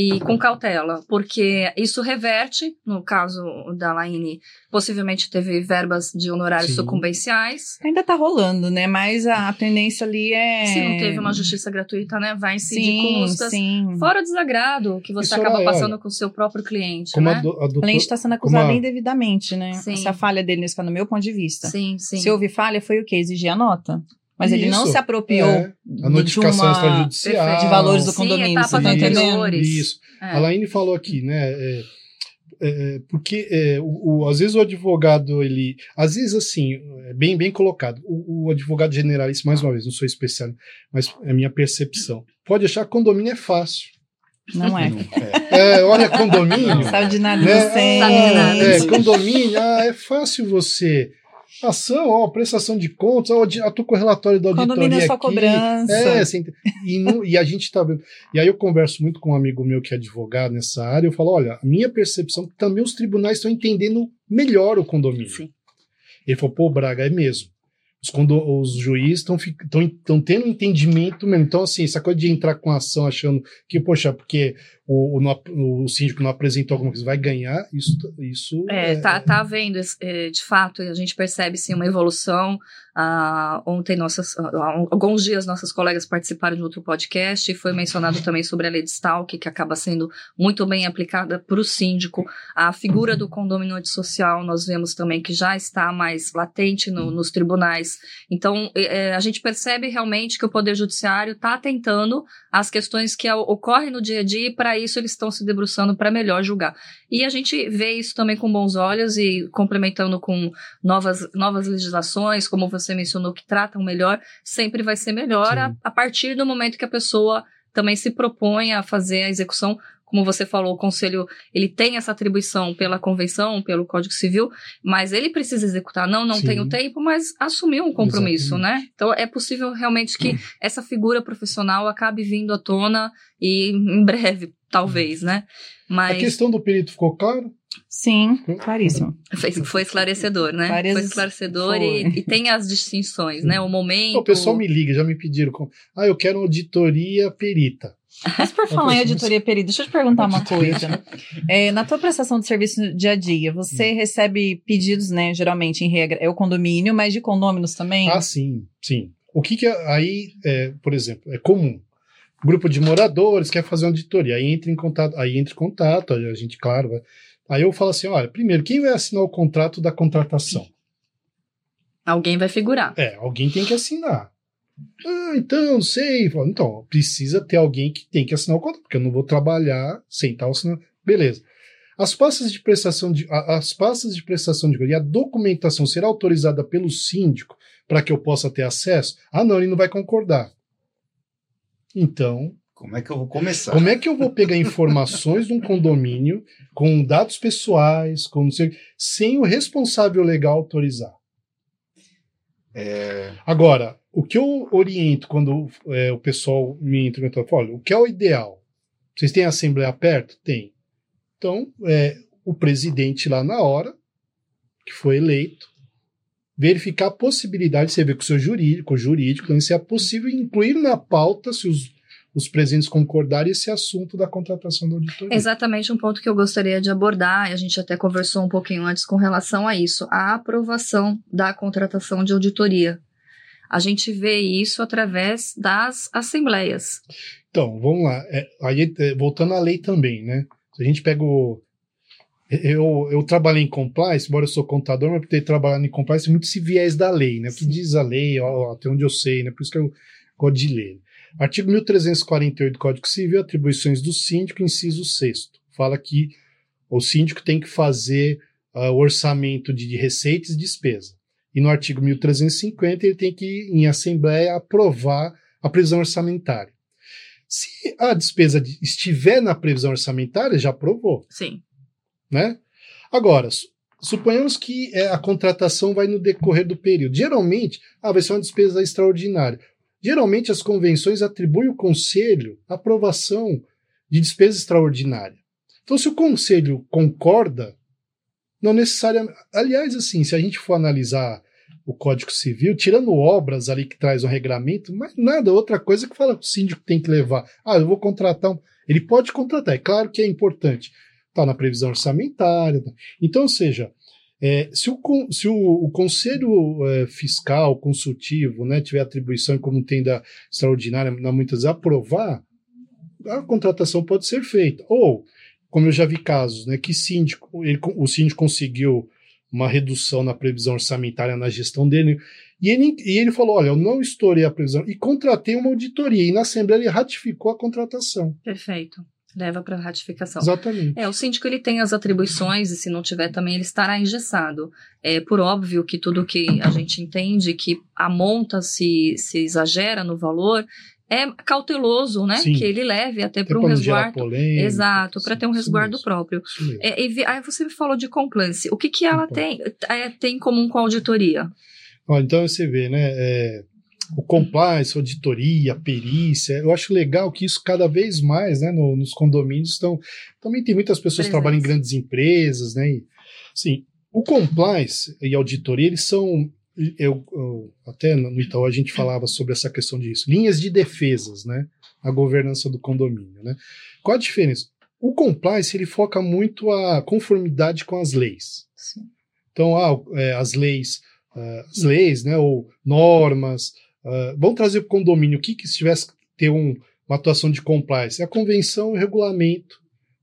A: e com cautela, porque isso reverte, no caso da Laine, possivelmente teve verbas de honorários
B: Sim.
A: sucumbenciais.
C: Ainda tá rolando, né? Mas a tendência ali é.
A: Se não teve uma justiça gratuita, né, vai incidir
C: sim,
A: custas.
C: sim.
A: Fora o desagrado que você
B: Isso
A: acaba
B: é,
A: passando
B: olha,
A: com o seu próprio cliente,
B: como
A: né?
B: a, do, a doutor-
C: Além de estar sendo acusado
B: a-
C: indevidamente, né?
A: Sim.
C: Essa falha dele nesse caso, no meu ponto de vista.
A: Sim, sim.
C: Se houve falha, foi o quê? Exigir a nota. Mas ele não se apropriou
B: é, a
C: de
B: notificação
C: uma...
B: extrajudicial.
C: de valores do
A: Sim,
C: condomínio,
A: etapas
C: você tá entendendo?
B: Isso.
A: É.
B: A Laine falou aqui, né? é, é, porque é, o, o- às vezes o advogado, ele. Às vezes, assim, é bem, bem colocado. O, o advogado generalista, mais uma vez, não sou especial, mas é a minha percepção. Pode achar que condomínio é fácil.
C: Não é.
D: Não, é.
B: É, olha, condomínio.
C: Não sabe de nada
B: né?
A: Sabe de nada.
B: É, condomínio, ah, é fácil você. Ação, ó, prestação de contas, ó, eu tô com o relatório da auditoria
C: Condomínio é só
B: aqui.
C: cobrança.
B: É, assim, e, não- e a gente tá vendo. E aí eu converso muito com um amigo meu que é advogado nessa área, eu falo, olha, a minha percepção é que também os tribunais estão entendendo melhor o condomínio.
A: Sim.
B: Ele falou, pô, Braga, é mesmo. Os, condo- os juízes estão tendo um entendimento mesmo. Então, assim, essa coisa de entrar com ação achando que, poxa, porque o, o, o síndico não apresentou alguma coisa, vai ganhar, isso, isso
A: É, tá, tá havendo, é, de fato, a gente percebe sim uma evolução. Ah, ontem, nossas, há alguns dias, nossas colegas participaram de outro podcast e foi mencionado também sobre a lei de Stalk, que acaba sendo muito bem aplicada para o síndico. A figura do condomínio antissocial, nós vemos também que já está mais latente no- nos tribunais. Então, é, a gente percebe realmente que o Poder Judiciário está atentando às questões que ocorrem no dia a dia e, para isso, eles estão se debruçando para melhor julgar. E a gente vê isso também com bons olhos e complementando com novas, novas legislações, como você mencionou, que tratam melhor, sempre vai ser melhor a, a partir do momento que a pessoa também se propõe a fazer a execução. Como você falou, o conselho ele tem essa atribuição pela convenção, pelo Código Civil, mas ele precisa executar. Não, não
B: Sim.
A: tenho tempo, mas assumiu um compromisso,
B: Exatamente.
A: né? Então é possível realmente que essa figura profissional acabe vindo à tona e em breve, talvez, né?
B: A
A: Mas
B: questão do perito ficou claro?
C: Sim, claríssimo.
A: foi, foi esclarecedor, né?
C: Várias-
A: Foi esclarecedor
C: foi.
A: E, e tem as distinções, né? O momento.
B: O pessoal me liga, já me pediram. Ah, eu quero auditoria perita.
C: Mas por falar em auditoria perita, deixa eu te perguntar uma coisa. É, na tua prestação de serviço no dia a dia, você recebe pedidos, né? Geralmente, em regra, é o condomínio, mas de condôminos também?
B: Ah, sim, sim. O que que é- aí, é, por exemplo, é comum. Grupo de moradores quer fazer uma auditoria, aí entra em contato, aí entra em contato, aí a gente, claro, vai- aí eu falo assim, olha, primeiro, quem vai assinar o contrato da contratação?
A: Alguém vai figurar.
B: É, alguém tem que assinar. Ah, então, não sei. Falo, Então, precisa ter alguém que tem que assinar o contrato, porque eu não vou trabalhar sem estar assinando. Beleza. As pastas de prestação de as pastas de prestação de e a documentação será autorizada pelo síndico para que eu possa ter acesso? Ah, não, ele não vai concordar. Então,
D: Como é que eu vou começar?
B: como é que eu vou pegar informações de um condomínio com dados pessoais, com não sei, sem o responsável legal autorizar?
D: É,
B: Agora, o que eu oriento quando é, o pessoal me entra e fala, olha, o que é o ideal? Vocês têm a Assembleia perto? Tem. Então, é, o presidente lá na hora, que foi eleito, verificar a possibilidade, você vê com o seu jurídico, o jurídico, se é possível incluir na pauta, se os, os presidentes concordarem, esse assunto da contratação da auditoria.
A: Exatamente um ponto que eu gostaria de abordar, e a gente até conversou um pouquinho antes com relação a isso, a aprovação da contratação de auditoria. A gente vê isso através das assembleias.
B: Então, vamos lá. É, aí, é, voltando à lei também, né? Se a gente pega o. Eu, eu trabalhei em compliance, embora eu sou contador, mas por ter trabalhado em compliance, muito se viés da lei, né? O que diz a lei, ó, até onde eu sei, né? Por isso que eu gosto de ler. Artigo 1348 do Código Civil, atribuições do síndico, inciso 6 Fala que o síndico tem que fazer uh, o orçamento de, de receitas e despesa. E no artigo 1350 ele tem que, em assembleia, aprovar a previsão orçamentária. Se a despesa estiver na previsão orçamentária, já aprovou.
A: Sim.
B: Né? Agora, suponhamos que é, a contratação vai no decorrer do período. Geralmente, ah, vai ser uma despesa extraordinária. Geralmente, as convenções atribuem ao conselho a aprovação de despesa extraordinária. Então, se o conselho concorda, não necessariamente. Aliás, assim, se a gente for analisar o Código Civil, tirando obras ali que traz um regramento, mas nada, outra coisa que fala que o síndico tem que levar. Ah, eu vou contratar um. Ele pode contratar, é claro que é importante. Está na previsão orçamentária. Tá. Então, ou seja, é, se, o, se o, o Conselho é, Fiscal Consultivo né, tiver atribuição, como tem da extraordinária, na muitas aprovar, a contratação pode ser feita. Ou, como eu já vi casos, né, que síndico, ele, o síndico conseguiu uma redução na previsão orçamentária na gestão dele. E ele, e ele falou: olha, eu não estourei a previsão e contratei uma auditoria. E na Assembleia ele ratificou a contratação.
A: Perfeito. Leva para ratificação.
B: Exatamente.
A: É, o síndico ele tem as atribuições e se não tiver também ele estará engessado. É por óbvio que tudo que a gente entende que a monta se, se exagera no valor, é cauteloso, né?
B: Sim.
A: Que ele leve até para um resguardo. Polêmica, Exato, para ter um resguardo próprio. É, e, aí você me falou de compliance. O que, que ela tem, é, tem em comum com a auditoria?
B: Então você vê, né? É, o compliance, auditoria, perícia. Eu acho legal que isso cada vez mais, né, no, nos condomínios estão. Também tem muitas pessoas que trabalham em grandes empresas, né? E, assim, o compliance e auditoria, eles são eu, eu, até no Itaú a gente falava sobre essa questão disso, linhas de defesas, né, a governança do condomínio, né. Qual a diferença? O compliance ele foca muito a conformidade com as leis. Sim. Então, ah, é, as leis, uh, as leis, né, ou normas, uh, vão trazer para o condomínio o que que se tivesse que ter um, uma atuação de compliance, é a convenção e o regulamento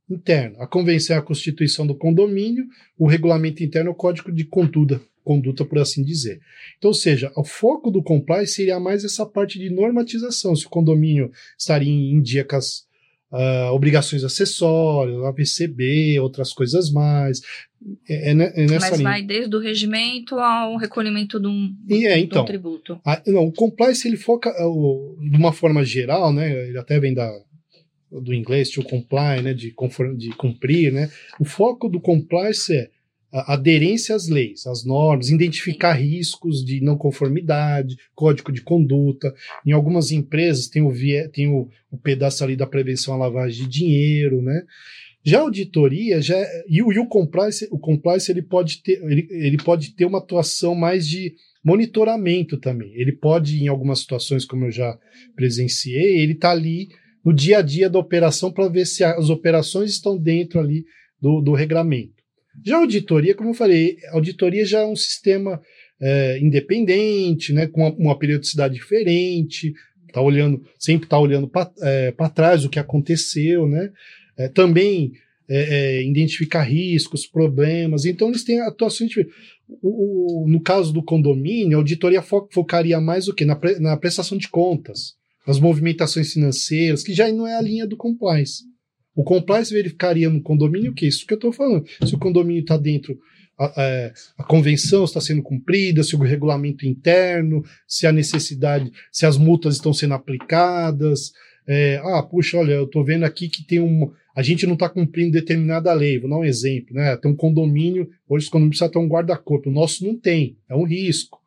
B: interno. A convenção é a constituição do condomínio, o regulamento interno é o código de conduta conduta, por assim dizer. Então, ou seja, o foco do compliance seria mais essa parte de normatização, se o condomínio estaria em dia com as uh, obrigações acessórias, AVCB, outras coisas mais. É, é, é nessa
A: Mas
B: linha.
A: vai desde o regimento ao recolhimento de um,
B: e é, então,
A: de tributo.
B: A, não, o compliance ele foca uh, de uma forma geral, né? Ele até vem da do inglês to comply, né, de, conform, de cumprir, né? O foco do compliance é aderência às leis, às normas, identificar riscos de não conformidade, código de conduta. Em algumas empresas tem o, tem o, o pedaço ali da prevenção à lavagem de dinheiro, né? Já a auditoria, já, e, o, e o compliance, o compliance ele pode, ter, ele, ele pode ter uma atuação mais de monitoramento também. Ele pode, em algumas situações, como eu já presenciei, ele está ali no dia a dia da operação para ver se as operações estão dentro ali do, do regramento. Já a auditoria, como eu falei, auditoria já é um sistema é, independente, né, com uma, uma, periodicidade diferente, tá olhando, sempre está olhando para é, trás o que aconteceu, né? É, também é, é, identificar riscos, problemas. Então eles têm atuações diferentes. O, o, no caso do condomínio, a auditoria fo focaria mais o quê? Na, pre, na prestação de contas, nas movimentações financeiras, que já não é a linha do compliance. O compliance verificaria no condomínio o que? Isso que eu estou falando. Se o condomínio está dentro, a, a, é, a, convenção está sendo cumprida, se o regulamento interno, se a necessidade, se as multas estão sendo aplicadas. É, ah, puxa, olha, eu estou vendo aqui que tem um. A gente não está cumprindo determinada lei. Vou dar um exemplo, né? Tem um condomínio, hoje os condomínios precisam ter um guarda-corpo. O nosso não tem, é um risco.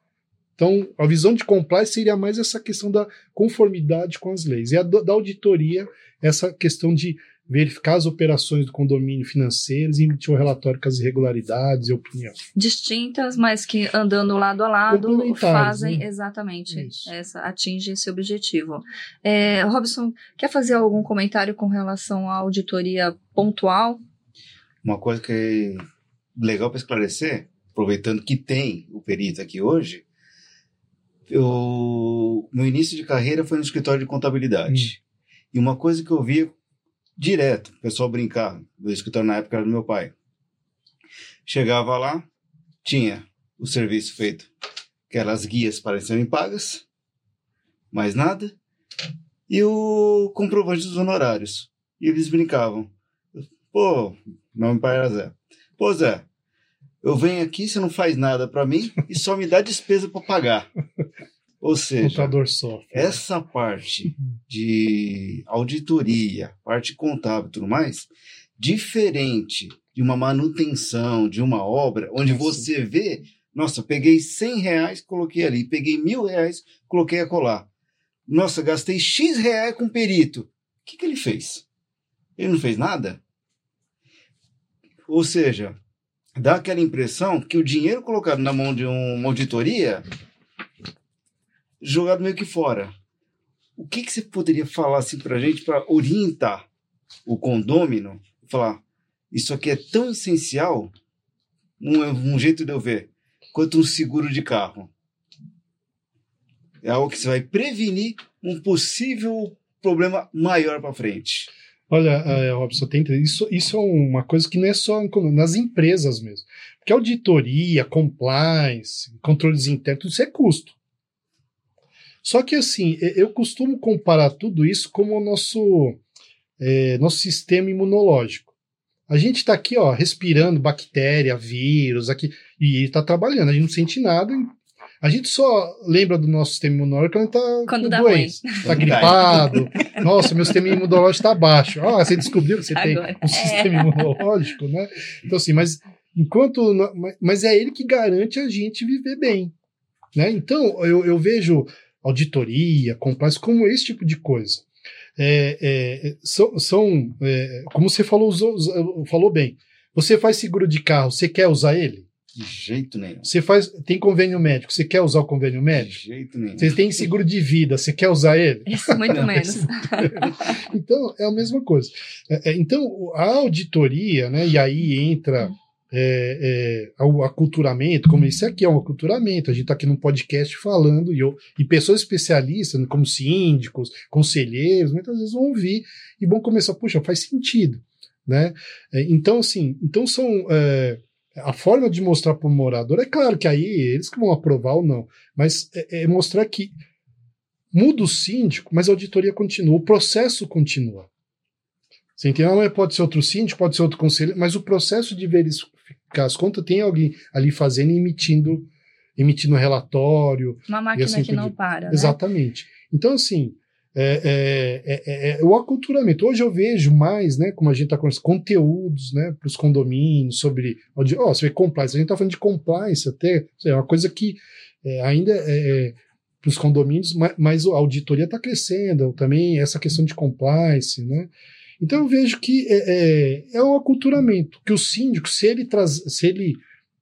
B: Então, a visão de compliance seria mais essa questão da conformidade com as leis. E a da auditoria, essa questão de verificar as operações do condomínio financeiras e emitir um relatório com as irregularidades e opinião.
A: Distintas, mas que andando lado a lado
B: Complementares,
A: fazem
B: né?
A: exatamente
B: Isso.
A: essa, atinge esse objetivo. É, Robson, quer fazer algum comentário com relação à auditoria pontual?
D: Uma coisa que é legal para esclarecer, aproveitando que tem o perito aqui hoje, eu, meu início de carreira foi no escritório de contabilidade. E uma coisa que eu via direto, o pessoal brincar, do escritório na época era do meu pai. Chegava lá, tinha o serviço feito, aquelas guias serem pagas, mais nada, e o comprovante dos honorários. E eles brincavam. Pô, meu pai era Zé. Pô, Zé, eu venho aqui, você não faz nada para mim e só me dá despesa para pagar. Ou seja, essa parte de auditoria, parte contábil e tudo mais, diferente de uma manutenção de uma obra, onde
B: Nossa.
D: você vê, nossa, peguei 100 reais, coloquei ali, peguei mil reais, coloquei a colar. Nossa, gastei X reais com perito. O que, que ele fez? Ele não fez nada? Ou seja, dá aquela impressão que o dinheiro colocado na mão de uma auditoria jogado meio que fora. O que, que você poderia falar assim para a gente para orientar o condômino? Falar, isso aqui é tão essencial, um, um jeito de eu ver, quanto um seguro de carro. É algo que você vai prevenir um possível problema maior para frente.
B: Olha, é, Robson, tem, isso, isso é uma coisa que não é só nas empresas mesmo. Porque auditoria, compliance, controles internos, isso é custo. Só que assim, eu costumo comparar tudo isso como o nosso, é, nosso sistema imunológico. A gente está aqui, ó, respirando bactéria, vírus, aqui, e está trabalhando, a gente não sente nada. A gente só lembra do nosso sistema imunológico quando está
A: Quando dá
B: doente, está gripado. Nossa, meu sistema imunológico está baixo. Ah, você descobriu que você tem
A: Agora.
B: um sistema imunológico, né? Então, assim, mas enquanto. Mas é ele que garante a gente viver bem. Né? Então, eu, eu vejo auditoria, compliance como esse tipo de coisa. É, é, são, são é, como você falou, usou- falou bem. Você faz seguro de carro, você quer usar ele?
D: De jeito nenhum.
B: Você faz, tem convênio médico, você quer usar o convênio
D: De
B: médico?
D: jeito nenhum.
B: Você tem seguro de vida, você quer usar ele?
A: Isso, muito
D: Não,
A: menos.
B: Então, é a mesma coisa. É, é, então, a auditoria, né, e aí entra é, é, o aculturamento, como isso aqui é um aculturamento, a gente está aqui num podcast falando, e, eu- e pessoas especialistas, como síndicos, conselheiros, muitas vezes vão ouvir e vão começar, puxa, faz sentido. Né? É, então, assim, então são. é, a forma de mostrar para o morador, é claro que aí eles que vão aprovar ou não, mas é, é mostrar que muda o síndico, mas a auditoria continua, o processo continua. Você entendeu? É- pode ser outro síndico, pode ser outro conselheiro, mas o processo de as contas tem alguém ali fazendo e emitindo, emitindo relatório.
A: Uma máquina
B: assim
A: que não para. Né?
B: Exatamente. Então, assim, é, é- é- é- é o aculturamento. Hoje eu vejo mais, né, como a gente está com os conteúdos né, para os condomínios, sobre. Ó, você vê compliance, a gente está falando de compliance até, é uma coisa que é, ainda é, para os condomínios, mas, mas a auditoria está crescendo também, essa questão de compliance, né? Então eu vejo que é, é, é um aculturamento, que o síndico, se ele traz, se ele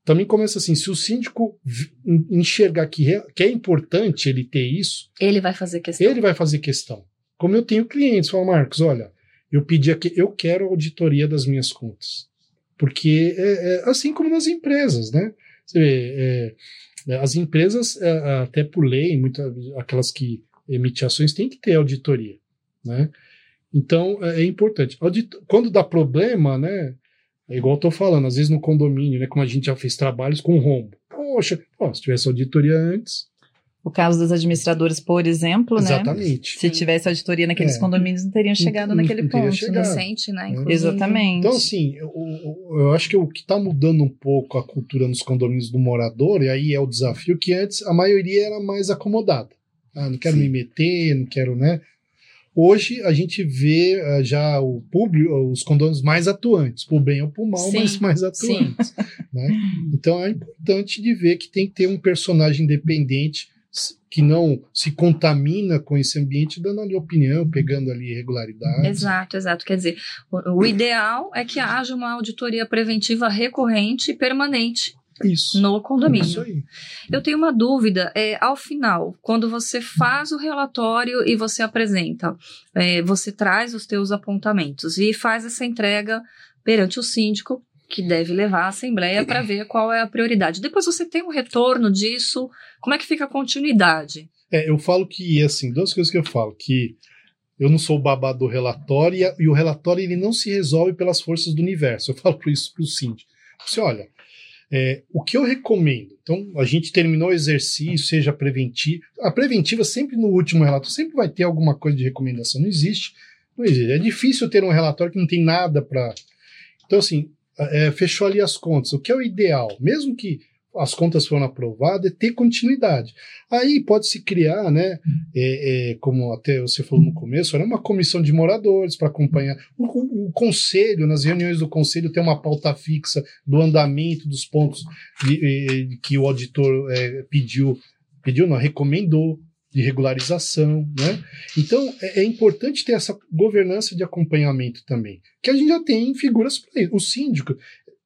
B: também começa assim, se o síndico enxergar que, que é importante ele ter isso,
A: Ele vai fazer questão.
B: ele vai fazer questão. Como eu tenho clientes, fala, Marcos, olha, eu pedi aqui, eu quero auditoria das minhas contas. Porque é, é assim como nas empresas, né? Você vê, é, é, as empresas, é, até por lei, muitas, aquelas que emitem ações, têm que ter auditoria, né? Então, é, é importante. Audito- quando dá problema, né? É igual eu tô falando, às vezes no condomínio, né? Como a gente já fez trabalhos com rombo. Poxa, pô, se tivesse auditoria antes,
C: O caso das administradoras, por exemplo, né?
B: exatamente.
C: Se tivesse auditoria naqueles
B: É.
C: condomínios, não teriam chegado
B: não-
C: naquele
B: não teria
C: ponto.
B: chegado.
C: Né?
A: Recente, né? Inclusive.
C: Exatamente.
B: Então, assim, eu, eu- eu acho que o que está mudando um pouco a cultura nos condomínios do morador, e aí é o desafio, que antes a maioria era mais acomodada. Ah, não quero
D: Sim.
B: me meter, não quero, né? Hoje a gente vê uh, já o público, os condôminos mais atuantes, por bem ou por mal,
A: Sim,
B: mas mais atuantes. Né? Então é importante de ver que tem que ter um personagem independente que não se contamina com esse ambiente, dando ali opinião, pegando ali irregularidades.
A: Exato, exato. Quer dizer, o, o ideal é que haja uma auditoria preventiva recorrente e permanente
B: Isso.
A: no condomínio.
B: Isso aí.
A: Eu tenho uma dúvida. É, ao final, quando você faz o relatório e você apresenta, é, você traz os teus apontamentos e faz essa entrega perante o síndico, que deve levar à Assembleia para ver qual é a prioridade. Depois você tem um retorno disso, como é que fica a continuidade?
B: É, eu falo que, assim, duas coisas que eu falo, que eu não sou o babá do relatório e, e o relatório ele não se resolve pelas forças do universo. Eu falo isso para o síndico. Você olha, é, o que eu recomendo? Então, a gente terminou o exercício, seja preventivo. A preventiva, sempre no último relatório, sempre vai ter alguma coisa de recomendação. Não existe. Não existe. É difícil ter um relatório que não tem nada para. Então, assim, é, fechou ali as contas. O que é o ideal? Mesmo que as contas foram aprovadas, é ter continuidade. Aí pode-se criar, né, é, é, como até você falou no começo, era uma comissão de moradores para acompanhar. O, o, o, conselho, nas reuniões do conselho, tem uma pauta fixa do andamento dos pontos de, de, que o auditor é, pediu, pediu, não, recomendou de regularização, né? Então é, é, importante ter essa governança de acompanhamento também, que a gente já tem figuras para isso. O síndico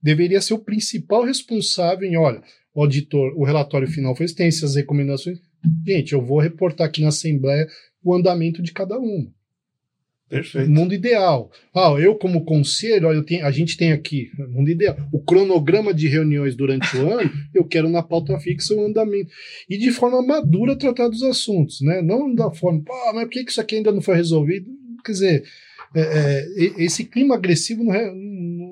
B: deveria ser o principal responsável em, olha, o auditor, o relatório final foi tem essas recomendações. Gente, eu vou reportar aqui na Assembleia o andamento de cada um.
D: Perfeito.
B: Mundo ideal. Ah, eu como conselho, eu tenho, a gente tem aqui, mundo ideal, o cronograma de reuniões durante o ano, eu quero na pauta fixa o andamento. E de forma madura tratar dos assuntos, né? Não da forma, pô, mas por que isso aqui ainda não foi resolvido? Quer dizer, é, é, esse clima agressivo não, é,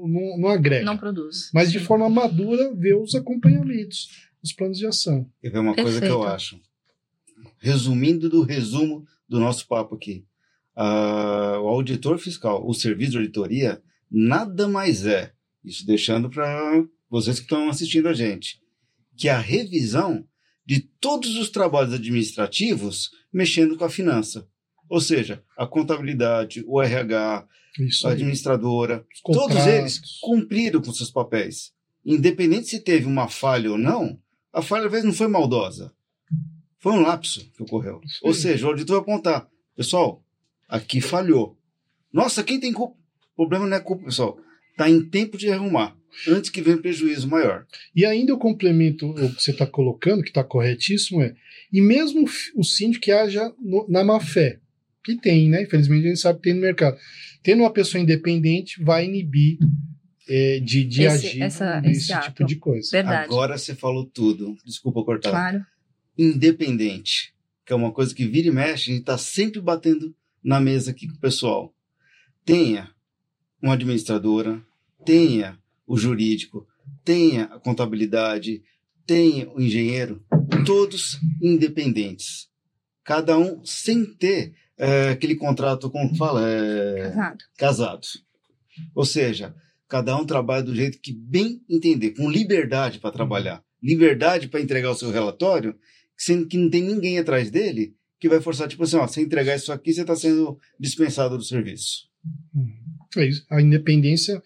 B: não, não, agrega.
A: Não produz.
B: Mas de forma madura, ver os acompanhamentos, os planos de ação.
D: E ver uma Perfeito. coisa que eu acho. Resumindo do resumo do nosso papo aqui. Uh, o auditor fiscal, o serviço de auditoria, nada mais é, isso deixando para vocês que estão assistindo a gente, que a revisão de todos os trabalhos administrativos mexendo com a finança. Ou seja, a contabilidade, o RH, a administradora, todos eles cumpriram com seus papéis. Independente se teve uma falha ou não, a falha às vezes não foi maldosa. Foi um lapso que ocorreu. Sim. Ou seja, o auditor vai apontar, pessoal, aqui falhou. Nossa, quem tem culpa? O problema não é culpa, pessoal. Está em tempo de arrumar, antes que venha um prejuízo maior.
B: E ainda o complemento o que você está colocando, que está corretíssimo, é, e mesmo o síndico que haja no, na má fé, que tem, né? Infelizmente a gente sabe que tem no mercado. Tendo uma pessoa independente vai inibir é, de, de
A: esse,
B: agir
A: essa,
B: nesse tipo de coisa.
A: Verdade.
D: Agora você falou tudo. Desculpa cortar.
A: Claro.
D: Independente, que é uma coisa que vira e mexe, a gente está sempre batendo na mesa aqui com o pessoal. Tenha uma administradora, tenha o jurídico, tenha a contabilidade, tenha o engenheiro, todos independentes. Cada um sem ter é, aquele contrato, como fala? É,
A: casado.
D: Casado. Ou seja, cada um trabalha do jeito que bem entender, com liberdade para trabalhar, liberdade para entregar o seu relatório, sendo que não tem ninguém atrás dele que vai forçar, tipo assim, ó, se entregar isso aqui, você está sendo dispensado do serviço.
B: É isso. A independência,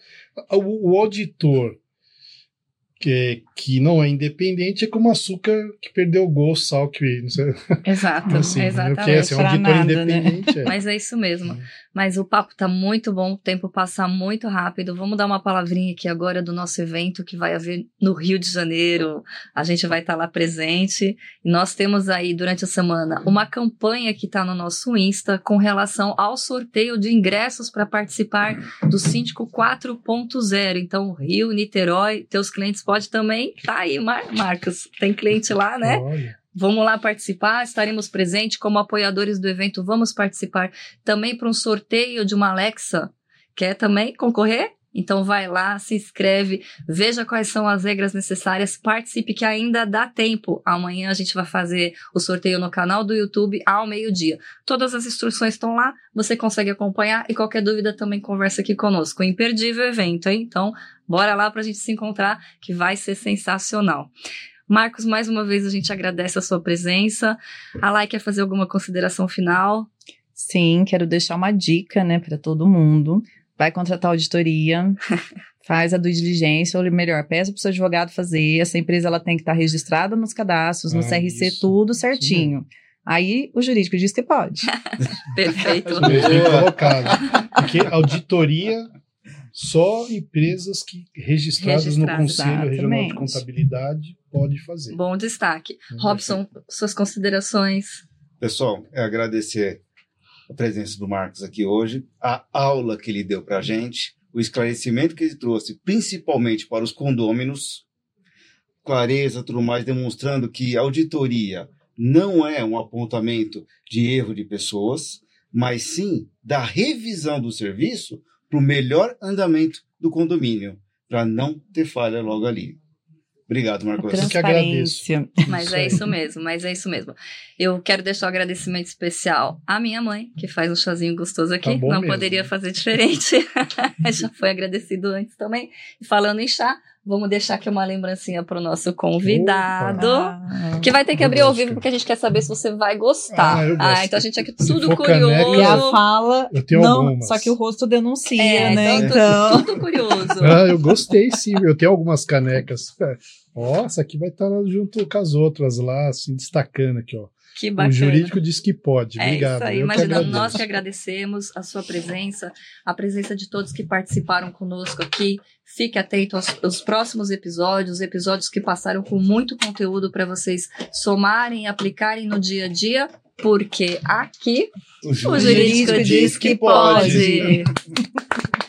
B: o, o auditor que, que não é independente é como açúcar que perdeu o gosto, sal que. Não sei.
A: Exato,
B: assim,
A: exatamente.
B: Porque assim, é um auditor
C: nada,
B: independente.
C: Né?
B: É.
A: Mas é isso mesmo. Mas o papo tá muito bom, o tempo passa muito rápido. Vamos dar uma palavrinha aqui agora do nosso evento que vai haver no Rio de Janeiro. A gente vai estar tá lá presente. Nós temos aí, durante a semana, uma campanha que está no nosso Insta com relação ao sorteio de ingressos para participar do Síndico 4.0. Então, Rio, Niterói, teus clientes podem também. Tá aí, Mar Marcos. Tem cliente lá, né?
B: Olha.
A: Vamos lá participar, estaremos presentes como apoiadores do evento. Vamos participar também para um sorteio de uma Alexa. Quer também concorrer? Então vai lá, se inscreve, veja quais são as regras necessárias, participe que ainda dá tempo. Amanhã a gente vai fazer o sorteio no canal do YouTube ao meio-dia. Todas as instruções estão lá, você consegue acompanhar e qualquer dúvida também conversa aqui conosco. Imperdível evento, hein? Então, bora lá para a gente se encontrar, que vai ser sensacional. Marcos, mais uma vez a gente agradece a sua presença. A Lai quer fazer alguma consideração final?
C: Sim, quero deixar uma dica, né, para todo mundo. Vai contratar auditoria, faz a due diligência, ou melhor, peça para o seu advogado fazer. Essa empresa ela tem que estar registrada nos cadastros, no
B: Ah,
C: CRC,
B: isso.
C: tudo certinho. Aí o jurídico diz que pode.
A: Perfeito.
B: Bem colocado. Porque auditoria, só empresas que registradas no
A: Registradas,
B: Conselho Regional de
C: exatamente.
B: Contabilidade pode fazer.
A: Bom destaque.
B: Hum,
A: Robson, suas considerações.
D: Pessoal, é agradecer a presença do Marcos aqui hoje, a aula que ele deu para a gente, o esclarecimento que ele trouxe, principalmente para os condôminos, clareza, tudo mais, demonstrando que a auditoria não é um apontamento de erro de pessoas, mas sim da revisão do serviço para o melhor andamento do condomínio, para não ter falha logo ali. Obrigado, Marcos.
B: Trans- que agradeço.
C: Transparência.
A: Mas
B: Isso
A: é
B: aí.
A: isso mesmo, mas é isso mesmo. Eu quero deixar um agradecimento especial à minha mãe, que faz um chazinho gostoso aqui.
B: Tá
A: Não
B: mesmo.
A: poderia fazer diferente. Já foi agradecido antes também. E falando em chá, vamos deixar aqui uma lembrancinha para o nosso convidado.
C: Ah.
A: Que vai ter que abrir ao vivo, porque a gente quer saber se você vai gostar.
B: Ah, eu gosto.
A: então a gente aqui
B: Se
A: tudo curioso.
C: E a fala,
B: Eu tenho
C: não,
B: algumas.
C: só que o rosto denuncia,
A: É,
C: né?
A: então,
C: Então,
A: tudo, tudo curioso.
B: Ah, eu gostei sim. Eu tenho algumas canecas. Ó, essa aqui vai estar junto com as outras lá, assim, destacando aqui, ó.
A: Que bacana.
B: O jurídico diz que pode.
A: É
B: Obrigado.
A: isso aí.
B: Que
A: Imagina, nós que agradecemos a sua presença, a presença de todos que participaram conosco aqui. Fique atento aos, aos próximos episódios, episódios que passaram com muito conteúdo para vocês somarem e aplicarem no dia a dia, porque aqui
D: O
A: o jurídico diz que pode.